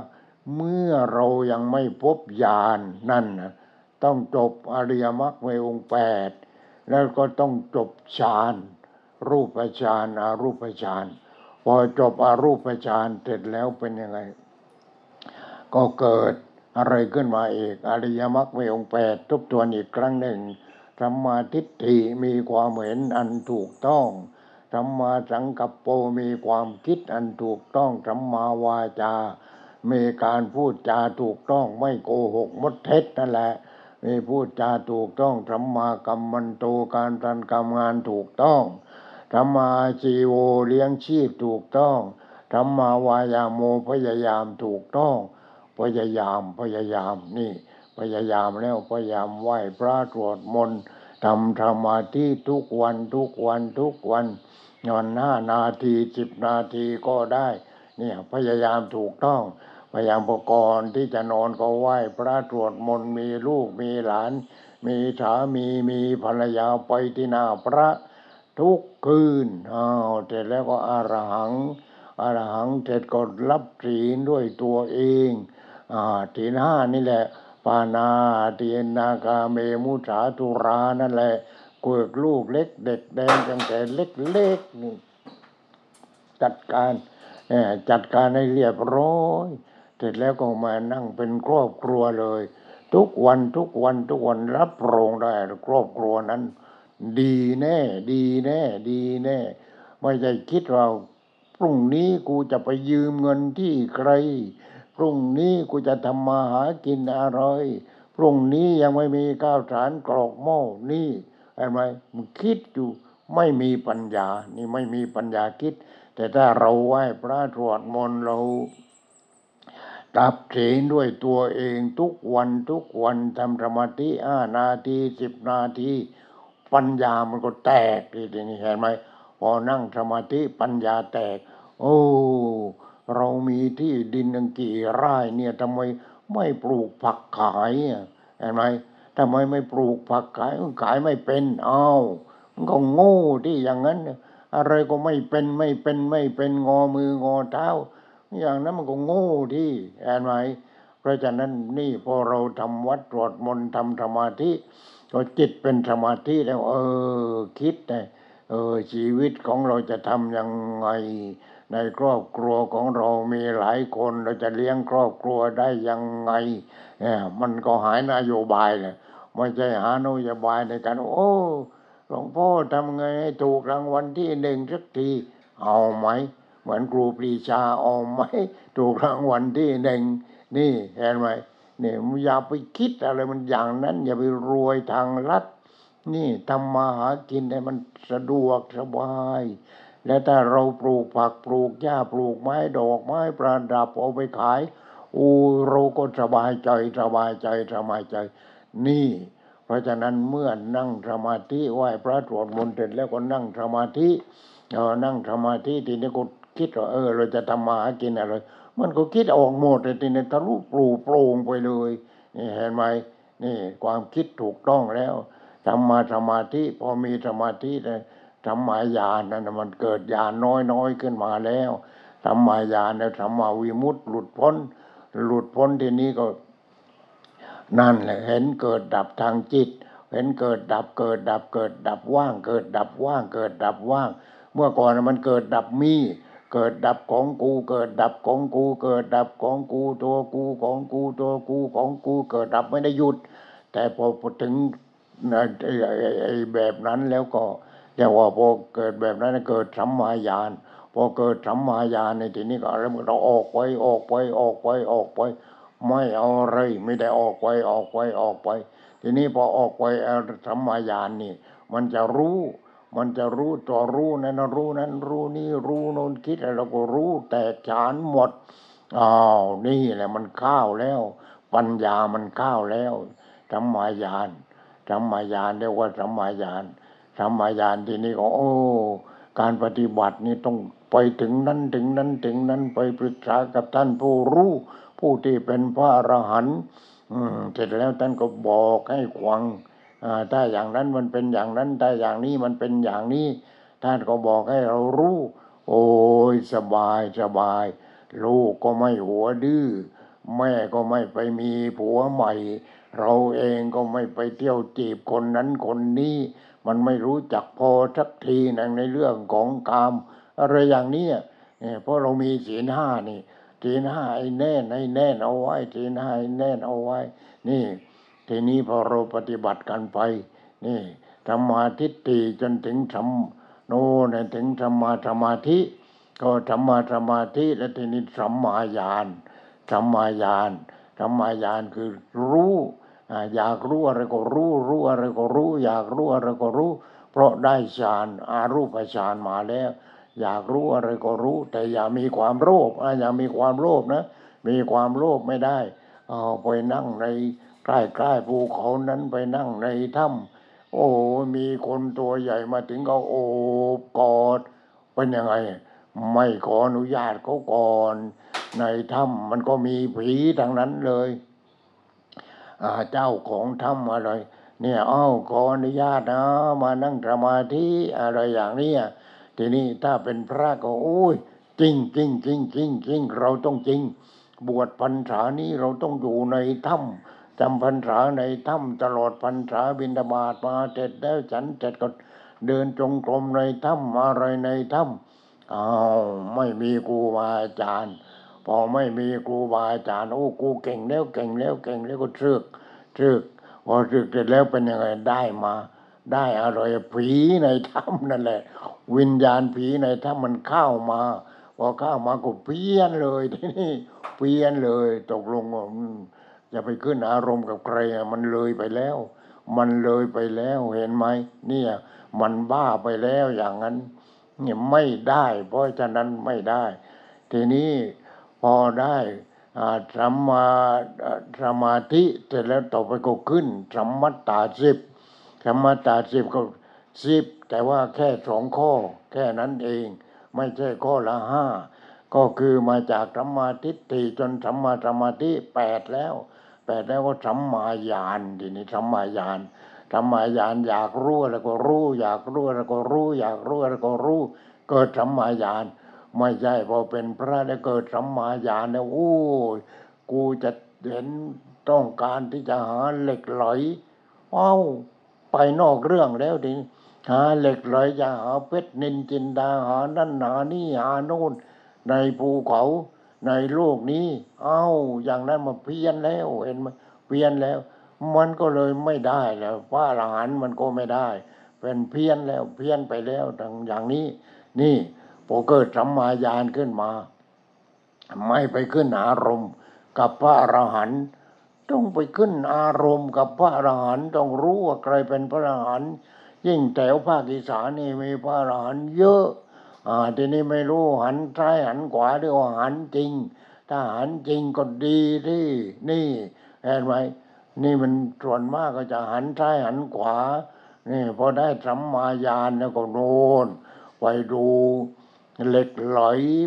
เมื่อเรายังไม่พบญาณนั่นนะต้องจบอริยมรรคในองค์แปดแล้วก็ต้องจบฌานรูปฌานอารูปฌานพอจบอารูปฌานเสร็จแล้วเป็นยังไง ก็เกิดอะไรขึ้นมาอีกอริยมรรคในองค์แปดทบทวนอีกครั้งหนึ่งสัมมาทิฏฐิมีความเห็นอันถูกต้องสัมมาสังกัปโปมีความคิดอันถูกต้องสัมมาวาจา มีการพูดจาถูกต้องไม่โกหกมดเท็จนั่นแหละ มีพูดจาถูกต้องสัมมากัมมันโตการทันกรรมงานถูกต้องธรรมาชีโวเลี้ยงชีพถูกต้องธรรมาวายาโมพยายามถูกต้อง พยายามพยายามนี่ พยายามแล้วพยายามไหว้พระตรวจมนต์ทำสมาธิทุกวันทุกวันทุกวันนอนห้านาทีสิบนาทีก็ได้ เนี่ยพยายามถูกต้อง พยายามประกรณ์ที่จะนอนก็ไหว้พระตรวจมนต์มีลูกมีหลาน มีสามีมีภรรยาไปที่หน้าพระทุกคืนอ้าวเสร็จแล้วก็อารหังอารหังเสร็จก็รับศีลด้วยตัวเองอ่าศีลห้านี่แหละปานาเตียนนากาเมมุสาตุรานั่นแหละเกิดลูกเล็กเด็กแดงตั้งแต่เล็กๆนี่จัดการจัดการให้เรียบร้อย เสร็จแล้วก็มานั่งเป็นครอบครัวเลย ทุกวันทุกวันทุกวันรับรองได้ครอบครัวนั้น ดีแน่ ดีแน่ ดีแน่ ไม่ใช่คิดว่าพรุ่งนี้กูจะไปยืมเงินที่ใคร พรุ่งนี้กูจะทำมาหากินอะไรพรุ่งนี้ยังไม่มีข้าวสารกรอกหม้อนี่เห็นไหมมันคิดอยู่ไม่มีปัญญา นี่ไม่มีปัญญาคิด แต่ถ้าเราไหว้พระสวดมนต์เรา ตับเฉนด้วยตัวเองทุกวันทุกวันทำสมาธิห้านาทีสิบนาทีปัญญามันก็แตกทีนี้เห็นไหมพอนั่งสมาธิปัญญาแตก โอ้เรามีที่ดินตั้งกี่ไร่เนี่ยทำไมไม่ปลูกผักขายเห็นไหมทำไมไม่ปลูกผักขายขายไม่เป็นอ้าวมันก็โง่ที่อย่างนั้น อะไรก็ไม่เป็นไม่เป็นไม่เป็นงอมืองอเท้า อย่างนั้นมันก็โง่ที่เห็นไหมเพราะฉะนั้นนี่พอเราทำวัดตรวจมนต์ทำสมาธิก็จิตเป็นสมาธิแล้ว เออ คิดนะเออชีวิตของเราจะทำยังไง ในครอบครัวของเรามีหลายคนเราจะเลี้ยงครอบครัวได้ยังไงเนี่ยมันก็หายนโยบายเลยไม่ใช่หานโยบายในการ โอ้หลวงพ่อทำไงให้ถูกรางวัลที่หนึ่งสักทีเอาไหม เหมือนครูปรีชาเอาไหมถูกรางวัลที่หนึ่งนี่เห็นไหมนี่อย่าไปคิดอะไรมันอย่างนั้น อย่าไปรวยทางลัด นี่ทำมาหากินให้มันสะดวกสบาย และถ้าเราปลูกผักปลูกหญ้าปลูกไม้ดอกไม้ประดับเอาไปขายโอ้เราก็สบายใจสบายใจสบายใจ นี่ เพราะฉะนั้นเมื่อนั่งสมาธิไหว้พระสวดมนต์เสร็จแล้วก็นั่งสมาธิเออนั่งสมาธิทีนี้ก็ คิดว่าเออ เราจะทำมาหากินอะไร มันก็คิดออกหมดเลยทีนี้ทะลุปลูโปร่งไปเลยนี่เห็นไหมนี่ความคิดถูกต้องแล้วทำมาสมาธิพอมีสมาธิเลยทำมายานนั่นมันเกิดญาณน้อยน้อยๆขึ้นมาแล้วทำมายานแล้วทำมาวิมุตติหลุดพ้น หลุดพ้นทีนี้ก็ นั่นแหละเห็นเกิดดับทางจิต เห็นเกิดดับเกิดดับเกิดดับว่าง เกิดดับว่าง เกิดดับว่าง เมื่อก่อนมันเกิดดับมี เกิดดับของกูเกิดดับของกู เกิดดับของกูตัวกูของกูตัวกูของกู เกิดดับไม่ได้หยุด แต่พอถึงไอ้แบบนั้นแล้วก็เรียกว่าพอเกิดแบบนั้นเกิดสัมมาญาณพอเกิดสัมมาญาณในทีนี้ก็อะไรมันเราออกไปออกไปออกไปออกไปไม่เอาอะไรไม่ได้ออกไปออกไปออกไป ทีนี้พอออกไปสัมมาญาณนี่ มันจะรู้ มันจะรู้ตัวรู้นั้นรู้นั้นรู้นี่รู้โน้นคิดอะไรเราก็รู้แตกฉานหมดอ้าวนี่แหละมันข้าวแล้ว ปัญญามันข้าวแล้วสัมมาญาณสัมมาญาณเรียกว่าสัมมาญาณสัมมาญาณทีนี้ก็โอ้การปฏิบัตินี่ต้องไปถึงนั้นถึงนั้นถึงนั้นไปปรึกษากับท่านผู้รู้ ผู้ที่เป็นพระอรหันต์เสร็จแล้วท่านก็บอกให้ควัง ถ้าอย่างนั้นมันเป็นอย่างนั้นถ้าอย่างนี้มันเป็นอย่างนี้ ท่านก็บอกให้เรารู้ โอ้ยสบายสบาย ลูกก็ไม่หัวดื้อแม่ก็ไม่ไปมีผัวใหม่ เราเองก็ไม่ไปเที่ยวจีบคนนั้นคนนี้ มันไม่รู้จักพอสักทีนในเรื่องของกามอะไรอย่างนี้เนี่ยเพราะเรามีศีลห้านี่ศีลห้าไอ้แน่นไอ้แน่นเอาไว้ศีลห้าไอ้แน่นเอาไว้ นี่ ทีนี้พอเราปฏิบัติกันไป นี่ธรรมาทิฏฐิจนถึงธรรมโน่นถึงธรรมาสมาธิ ก็ธรรมาสมาธิแล้วทีนี้สัมมาญาณสัมมาญาณสัมมาญาณคือรู้อยากรู้อะไรก็รู้รู้อะไรก็รู้ อยากรู้อะไรก็รู้ เพราะได้ฌานอารูปฌานมาแล้ว อยากรู้อะไรก็รู้ แต่อย่ามีความโลภอะอย่ามีความโลภนะ มีความโลภไม่ได้เอาไปนั่งใน ใกล้ๆภูเขานั้นไปนั่งในถ้ำโอ้มีคนตัวใหญ่มาถึงก็โอบกอดเป็นยังไง ไม่ขออนุญาตเขาก่อน ในถ้ำมันก็มีผีทั้งนั้นเลยอาเจ้าของถ้ำอะไร เนี่ยอ้าวขออนุญาตนะ มานั่งสมาธิอะไรอย่างนี้ทีนี้ถ้าเป็นพระก็โอ้ยจริงจริงจริงจริงจริงเราต้องจริง บวชพรรษานี้เราต้องอยู่ในถ้ำ จำพรรษาในถ้ำตลอดพรรษาบินบาตมาเสร็จแล้วฉันเสร็จก็เดินจงกรมในถ้ำอะไรในถ้ำอ้าวไม่มีครูบาอาจารย์ พอไม่มีครูบาอาจารย์โอ้กูเก่งแล้วเก่งแล้วเก่งแล้วก็เชือกเชือกพอเชือกเสร็จแล้วเป็นยังไงได้มา ได้อะไรผีในถ้ำนั่นแหละ วิญญาณผีในถ้ำมันเข้ามาพอเข้ามาก็เพี้ยนเลยทีนี้เพี้ยนเลยตกลงว่า อืมจะไปขึ้นอารมณ์กับใครอะมันเลยไปแล้ว มันเลยไปแล้วเห็นไหมเนี่ยมันบ้าไปแล้วอย่างนั้นเนี่ยไม่ได้ เพราะฉะนั้นไม่ได้ ทีนี้พอได้อ่าสัมมาสมาธิเสร็จแล้วต่อไปก็ขึ้นสัมมัตตาสิบสัมมัตตาสิบก็สิบแต่ว่าแค่สองข้อ แค่นั้นเอง ไม่ใช่ข้อละห้าก็คือมาจากสัมมาทิฏฐิจนสัมมาสมาธิแปดแล้ว ปดแล้วก็สัมมาญาณทีนี้สัมมาญาณสัมมาญาณอยากรู้แล้วก็รู้ อยากรู้แล้วก็รู้ อยากรู้แล้วก็รู้ เกิดสัมมาญาณไม่ใช่พอเป็นพระแล้วเกิดสัมมาญาณแล้วโอ้ยกูจะเห็นต้องการที่จะหาเหล็กไหลเอ้าไปนอกเรื่องแล้วดิหาเหล็กไหลจะหาเพชรนินจินดาหานั่นหานี่หาโน่นในภูเขา ในโลกนี้ เอ้า อย่างนั้นมาเพี้ยนแล้วเห็นไหมเพี้ยนแล้ว มันก็เลยไม่ได้แล้วพระอรหันต์มันก็ไม่ได้ เป็นเพี้ยนแล้วเพี้ยนไปแล้วดังอย่างนี้ นี่พอเกิดสัมมาญาณขึ้นมา ไม่ไปขึ้นอารมณ์กับพระอรหันต์ต้องไปขึ้นอารมณ์กับพระอรหันต์ต้องรู้ว่าใครเป็นพระอรหันต์ยิ่งแถวภาคอีสานนี่มีพระอรหันต์เยอะ ทีนี้ไม่รู้หันซ้ายหันขวาหรือว่าหันจริง ถ้าหันจริงก็ดีที่นี่เห็นไหมนี่มันส่วนมากก็จะหันซ้ายหันขวา นี่พอได้สัมมาญาณแล้วก็โน่นไปดูเหล็กไหล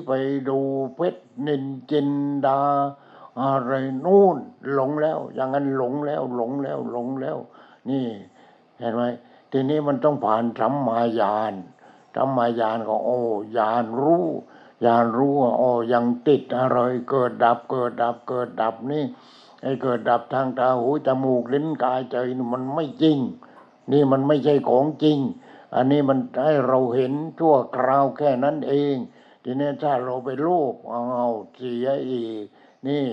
ไปดูเพชรนินจินดา อะไรนู่นหลงแล้ว อย่างนั้นหลงแล้วหลงแล้วหลงแล้ว นี่เห็นไหมทีนี้มันต้องผ่านสัมมาญาณ สัมมาญาณก็โอ้ญาณรู้ญาณรู้ว่าโอ้ยังติดอะไรเกิดดับเกิดดับเกิดดับนี่ไอ้เกิดดับทางตาหูจมูกลิ้นกายใจมันไม่จริง นี่มันไม่ใช่ของจริง อันนี้มันให้เราเห็นชั่วคราวแค่นั้นเอง ทีนี้ถ้าเราไปโลภเอาเสียอีก นี่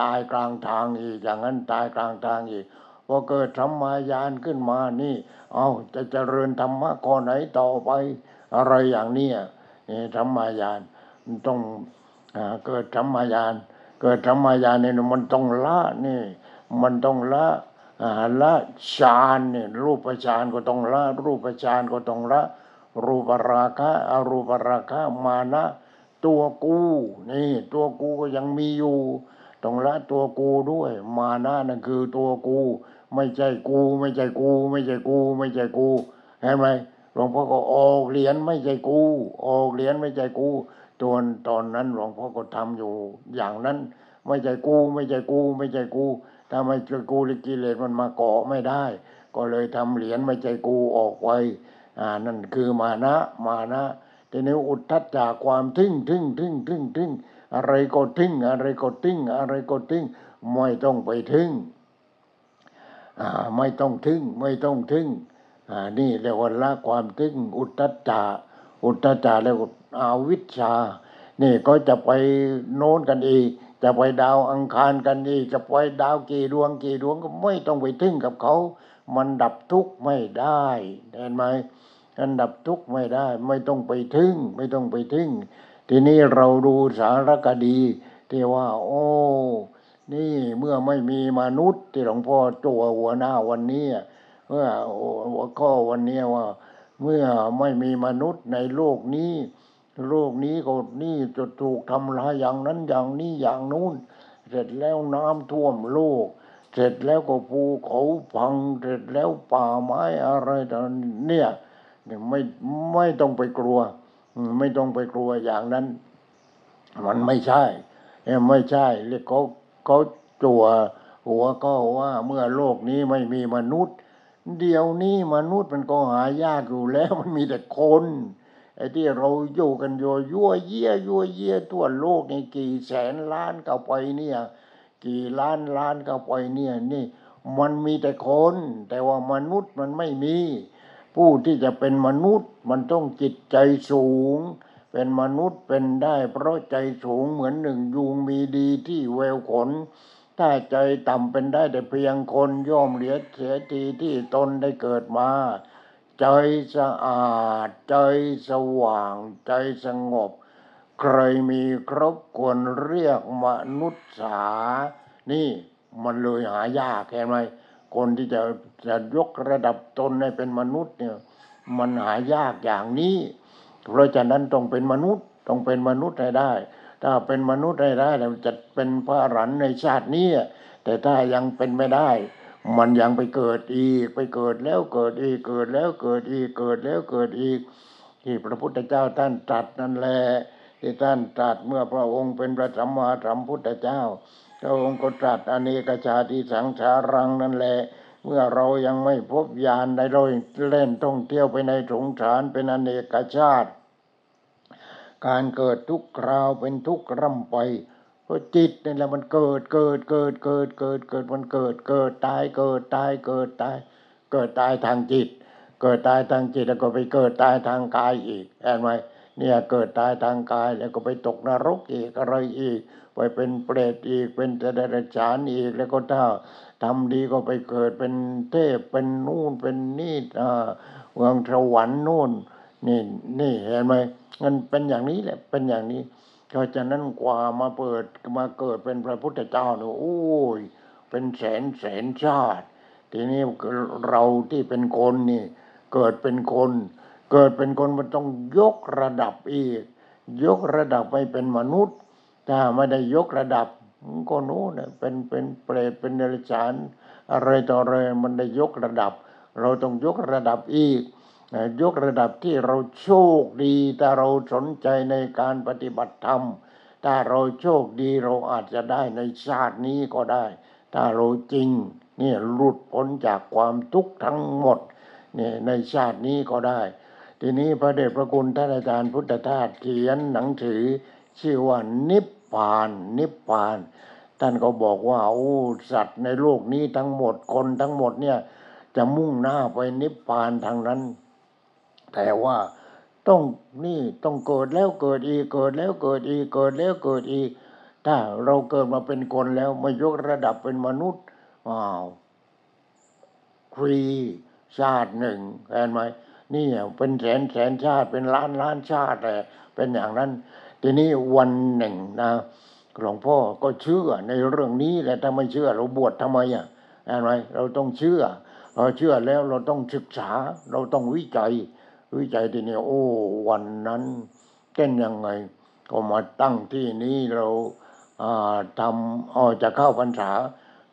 ตายกลางทางอีกอย่างนั้นตายกลางทางอีกพอเกิดธรรมายานขึ้นมานี่ เอาจะเจริญธรรมะข้อไหนต่อไป อะไรอย่างนี้นี่ธรรมายานมันต้องอาเกิดธรรมายานเกิดธรรมายานเนี่ยมันต้องละนี่มันต้องละละฌานเนี่ยรูปฌานก็ต้องละ รูปฌานก็ต้องละ รูปราคะอรูปราคะมานะตัวกูนี่ ตัวกูก็ยังมีอยู่ต้องละตัวกูด้วย มานะนั่นคือตัวกู ไม่ใช่กู ไม่ใช่กู ไม่ใช่กู ไม่ใช่กูเห็นไหม หลวงพ่อก็ออกเหรียญไม่ใช่กูออกเหรียญไม่ใช่กูตอนตอนนั้นหลวงพ่อก็ทำอยู่ อย่างนั้น ไม่ใช่กู ไม่ใช่กู ไม่ใช่กูถ้าไม่ใช่กูลิกิเลสมันมาเกาะไม่ได้ ก็เลยทำเหรียญไม่ใช่กูออกไปอ่านั่นคือมานะมานะทีนี้อุทธัจจากความทึ่งทึ่งทึ่งทึ่งทึ่งอะไรก็ทึ่ง อะไรก็ทึ่ง อะไรก็ทึ่ง ไม่ต้องไปทึ่งอ่าไม่ต้องทึ่ง ไม่ต้องทึ่ง นี่เรียกว่าละความทึ่งอุทธัจาอุทธัจาแล้วก็อาวิชชา นี่ก็จะไปโน้นกันอีก จะไปดาวอังคารกันอีก จะไปดาวกี่ดวงกี่ดวงก็ไม่ต้องไปทึ่งกับเขา มันดับทุกข์ไม่ได้เห็นไหมมันดับทุกข์ไม่ได้ ไม่ต้องไปทึ่ง ไม่ต้องไปทึ่ง ทีนี้เราดูสารคดีที่ว่า โอ้นี่เมื่อไม่มีมนุษย์ที่หลวงพ่อตัวหัวหน้าวันนี้ เมื่อหัวข้อวันนี้ว่า เมื่อไม่มีมนุษย์ในโลกนี้ โลกนี้ก็นี่จะถูกทำลายอย่างนั้นอย่างนี้อย่างนู้น เสร็จแล้วน้ำท่วมโลก เสร็จแล้วก็ภูเขาพัง เสร็จแล้วป่าไม้อะไรต่างเนี่ยเนี่ยไม่ไม่ต้องไปกลัว ไม่ต้องไปกลัวอย่างนั้น มันไม่ใช่ไม่ใช่เรียกเขาเขาจั่วหัวก็ว่าเมื่อโลกนี้ไม่มีมนุษย์ เดี๋ยวนี้มนุษย์มันก็หายากอยู่แล้วมันมีแต่คนไอ้ที่เราอยู่กันโยยั่วเยี่ยยั่วเยี่ยทั่วโลกนี่กี่แสนล้านเข้าไปเนี่ย กี่ล้านล้านเข้าไปเนี่ยนี่ มันมีแต่คน แต่ว่ามนุษย์มันไม่มี ผู้ที่จะเป็นมนุษย์มันต้องจิตใจสูง เป็นมนุษย์เป็นได้เพราะใจสูงเหมือนหนึ่งยุงมีดีที่แววขน ถ้าใจต่ำเป็นได้แต่เพียงคนย่อมเหลียเสียทีที่ตนได้เกิดมา ใจสะอาด ใจสว่าง ใจสงบ ใครมีครบควรเรียกมนุษย์สา นี่มันเลยหายากเห็นไหมคนที่จะจะยกระดับตนให้เป็นมนุษย์เนี่ย มันหายากอย่างนี้ เพราะฉะนั้นต้องเป็นมนุษย์ต้องเป็นมนุษย์ให้ได้ ถ้าเป็นมนุษย์ให้ได้แล้วจะเป็นพระอรหันต์ในชาตินี้แต่ถ้ายังเป็นไม่ได้ มันยังไปเกิดอีกไปเกิดแล้วเกิดอีกเกิดแล้วเกิดอีกเกิดแล้วเกิดอีก ที่พระพุทธเจ้าท่านตรัสนั่นแหละที่ท่านตรัสเมื่อพระองค์เป็นพระสัมมาสัมพุทธเจ้าพระองค์ก็ตรัสอเนกชาติสังสารังนั่นแหละเมื่อเรายังไม่พบญาณในเราเล่นท่องเที่ยวไปในสงสารเป็นอเนกชาติ การเกิดทุกคราวเป็นทุกร่ำไปเพราะจิตนี่แหละมันเกิดเกิดเกิดเกิดเกิดเกิดมันเกิดเกิดตายเกิดตายเกิดตาย เกิดตายทางจิต เกิดตายทางจิตแล้วก็ไปเกิดตายทางกายอีกเห็นไหมเนี่ยเกิดตายทางกายแล้วก็ไปตกนรกอีกอะไรอีก ไปเป็นเปรตอีกเป็นเดรัจฉานอีกแล้วก็ถ้าทำดีก็ไปเกิดเป็นเทพเป็นนู่นเป็นนี่อ่าเมืองสวรรค์นู่น นี่นี่เห็นไหมมันเป็นอย่างนี้แหละ เป็นอย่างนี้เพราะฉะนั้นกว่ามาเปิดมาเกิดเป็นพระพุทธเจ้าเนี่ยโอ้ยเป็นแสนแสนชาติ ทีนี้เราที่เป็นคนนี่ เกิดเป็นคน เกิดเป็นคนมันต้องยกระดับอีก ยกระดับไปเป็นมนุษย์ ถ้าไม่ได้ยกระดับก็โน้นเป็นเป็นเปรตเป็นเดรัจฉานอะไรต่ออะไรมันได้ยกระดับ เราต้องยกระดับอีก ยกระดับที่เราโชคดีถ้าเราสนใจในการปฏิบัติธรรม ถ้าเราโชคดีเราอาจจะได้ในชาตินี้ก็ได้ ถ้าเราจริงเนี่ยหลุดพ้นจากความทุกข์ทั้งหมดเนี่ยในชาตินี้ก็ได้ ทีนี้พระเดชพระคุณท่านอาจารย์พุทธทาสเขียนหนังสือ ชื่อว่านิพพานนิพพาน ท่านก็บอกว่าโอ้สัตว์ในโลกนี้ทั้งหมดคนทั้งหมดเนี่ยจะมุ่งหน้าไปนิพพานทางนั้น แต่ว่าต้องนี่ต้องเกิดแล้วเกิดอีกเกิดแล้วเกิดอีกเกิดแล้วเกิดอีก ถ้าเราเกิดมาเป็นคนแล้วมายกระดับเป็นมนุษย์อ้าวฟรีชาติหนึ่งเห็นไหมนี่เป็นแสนแสนชาติเป็นล้านล้านชาติแหละเป็นอย่างนั้น ทีนี้วันหนึ่งนะหลวงพ่อก็เชื่อในเรื่องนี้แหละถ้าไม่เชื่อเราบวชทำไมอะเห็นไหมเราต้องเชื่อเราเชื่อแล้วเราต้องศึกษาเราต้องวิจัย วิจัยทีนี้โอ้วันนั้นเป็นยังไง ก็มาตั้งที่นี้เราอ่าทำออจะเข้าพรรษา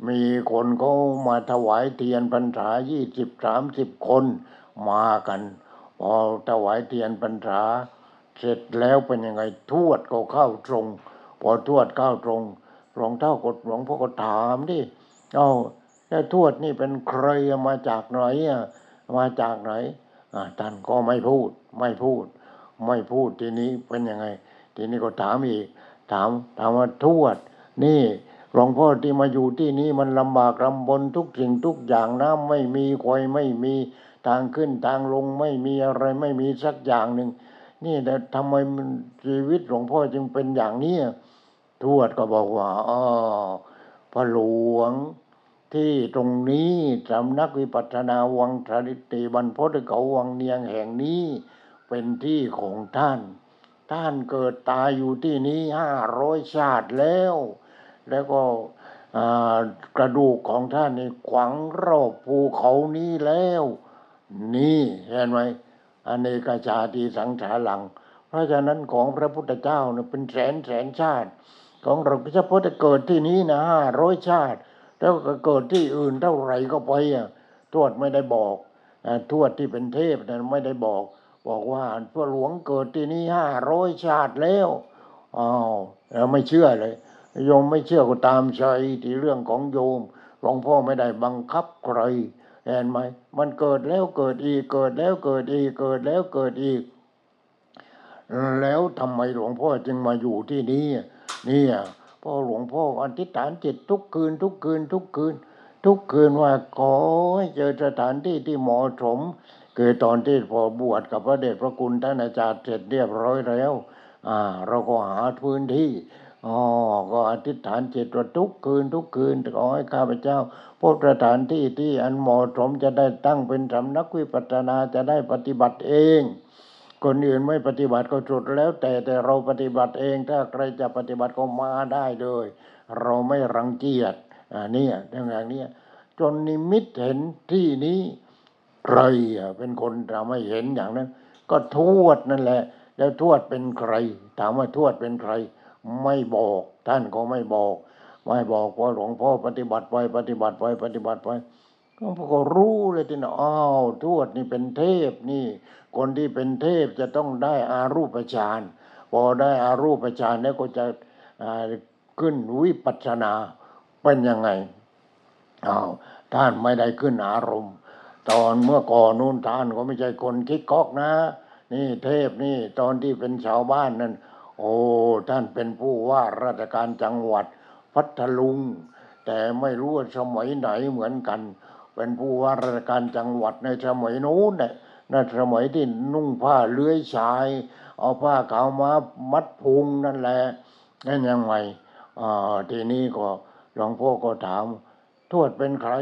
มีคนเขามาถวายเทียนพรรษายี่สิบสามสิบคนมากันพอถวายเทียนพรรษา เสร็จแล้วเป็นยังไงทวดก็เข้าตรง พอทวดเข้าตรงหลวงเท่ากดหลวงพ่อก็ถามดิเอาแล้วทวดนี่เป็นใครมาจากไหนอะมาจากไหน ท่านก็ไม่พูด ไม่พูด ไม่พูดทีนี้เป็นยังไง ทีนี้ก็ถามอีก ถามถามว่าทวด นี่หลวงพ่อที่มาอยู่ที่นี่มันลำบากลำบนทุกสิ่งทุกอย่างน้ำไม่มีคอยไม่มีทางขึ้นทางลงไม่มีอะไรไม่มีสักอย่างหนึ่งนี่แต่ทำไมมันชีวิตหลวงพ่อจึงเป็นอย่างนี้ทวดก็บอกว่าอ๋อพระหลวง ที่ตรงนี้สำนักวิปัสสนาวังสริติบรรพตเขาวังเนียงแห่งนี้เป็นที่ของท่าน ท่านเกิดตายอยู่ที่นี้ห้าร้อยชาติแล้ว แล้วก็กระดูกของท่านนี่ขวางรอบภูเขานี้แล้ว นี่เห็นไหมอเนกชาติสังสารัง เพราะฉะนั้นของพระพุทธเจ้าเนี่ยเป็นแสนแสนชาติ ของเราเฉพาะแต่เกิดที่นี้นะห้าร้อยชาติ แล้วก็เกิดที่อื่นเท่าไหร่ก็ไปอะทวดไม่ได้บอกทวดที่เป็นเทพนั้นไม่ได้บอก บอกว่าพระหลวงเกิดที่นี่ห้าร้อยชาติแล้วอ้าวแล้วไม่เชื่อเลย โยมไม่เชื่อก็ตามใจที่เรื่องของโยมหลวงพ่อไม่ได้บังคับใครเห็นไหมมันเกิดแล้วเกิดอีกเกิดแล้วเกิดอีกเกิดแล้วเกิดอีก แล้วทำไมหลวงพ่อจึงมาอยู่ที่นี่นี่ พราะหลวงพ่ออธิษฐานจิตทุกคืน ทุกคืน ทุกคืน ทุกคืนว่าขอให้เจอสถานที่ที่เหมาะสมคือตอนที่พอบวชกับพระเดชพระคุณท่านอาจารย์เสร็จเรียบร้อยแล้วอ่าเราก็หาพื้นที่อ๋อก็อธิษฐานจิตว่าทุกคืนทุกคืนขอให้ข้าพเจ้าพบสถานที่ที่อันเหมาะสมจะได้ตั้งเป็นสำนักวิปัสสนาจะได้ปฏิบัติเอง คนอื่นไม่ปฏิบัติก็สุดแล้วแต่แต่เราปฏิบัติเองถ้าใครจะปฏิบัติก็มาได้เลย เราไม่รังเกียจอ่านี่ยอย่างนี้จนนิมิตเห็นที่นี้ใครเป็นคนทำให้เห็นอย่างนั้น ก็ทวดนั่นแหละ แล้วทวดเป็นใคร ถามว่าทวดเป็นใคร ไม่บอก ท่านก็ไม่บอก ไม่บอกว่าหลวงพ่อปฏิบัติไปปฏิบัติไปปฏิบัติไป หลวงพ่อก็รู้เลยที่นะอ้าวทวดนี่เป็นเทพนี่ คนที่เป็นเทพจะต้องได้อารูปฌานพอได้อารูปฌานแล้วก็จะขึ้นวิปัสสนาเป็นยังไงอ้าวท่านไม่ได้ขึ้นอารมณ์ ตอนเมื่อก่อนนู้นท่านก็ไม่ใช่คนคิดกอกนะ นี่เทพนี่ตอนที่เป็นชาวบ้านนั่นโอ้ท่านเป็นผู้ว่าราชการจังหวัดพัทลุง แต่ไม่รู้ว่าสมัยไหนเหมือนกัน เป็นผู้ว่าราชการจังหวัดในสมัยนู้นเนี่ยในสมัยที่นุ่งผ้าเลื้อยชาย เอาผ้าขาวมามัดพุงนั่นแหละนั่นยังไงอ่ทีนี้ก็หลวงพ่อก็ถาม ทวดเป็นใคร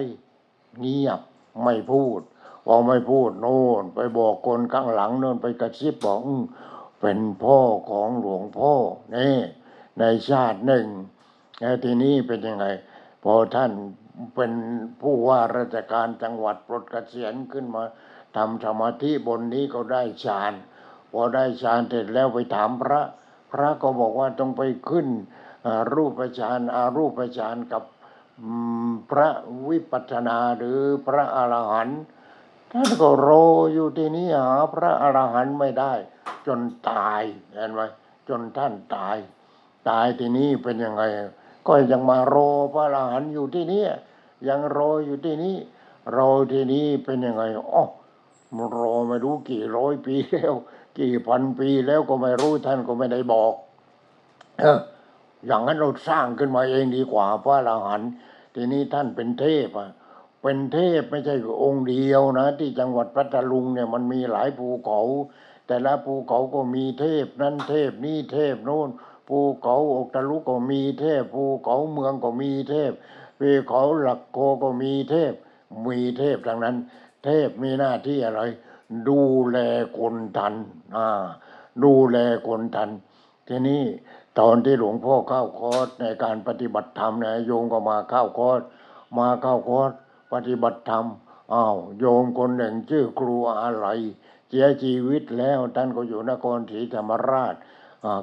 เงียบไม่พูดพอไม่พูดโน่น ไปบอกคนข้างหลังโน่นไปกระซิบบอกเป็นพ่อของหลวงพ่อนี่ในชาติหนึ่งแล้วทีนี้เป็นยังไง พอท่าน เป็นผู้ว่าราชการจังหวัดปลดเกษียณขึ้นมาทำสมาธิบนนี้ก็ได้ฌานพอได้ฌานเสร็จแล้วไปถามพระ พระก็บอกว่าต้องไปขึ้นอารูปฌานอารูปฌานกับพระวิปัสสนาหรือพระอรหันต์ท่านก็รออยู่ที่นี้หาพระอรหันต์ไม่ได้ จนตายเห็นไหมจนท่านตาย ตายที่นี้เป็นยังไง ก็ยังมารอพระอรหันต์อยู่ที่นี่ยังรออยู่ที่นี้รอที่นี้เป็นยังไงอ๋อมันรอไม่รู้กี่ร้อยปีแล้ว กี่พันปีแล้วก็ไม่รู้ท่านก็ไม่ได้บอกเอออย่างนั้นเราสร้างขึ้นมาเองดีกว่าพระอรหันต์ทีนี้ท่านเป็นเทพอะเป็นเทพไม่ใช่องค์เดียวนะ ที่จังหวัดพัทลุงเนี่ยมันมีหลายภูเขา แต่ละภูเขาก็มีเทพนั้นเทพนี่เทพโน้น ภูเขาอกตะลุก็มีเทพภูเขาเมืองก็มีเทพภูเขาหลักโกก็มีเทพ มีเทพทั้งนั้น เทพมีหน้าที่อะไร ดูแลคนธรรพ์อ่าดูแลคนธรรพ์ ทีนี้ตอนที่หลวงพ่อเข้าคอร์สในการปฏิบัติธรรมเนี่ยโยมก็มาเข้าคอร์สมาเข้าคอร์สปฏิบัติธรรมอ้าวโยมคนหนึ่งชื่อครูอะไรเสียชีวิตแล้วท่านก็อยู่นครศรีธรรมราช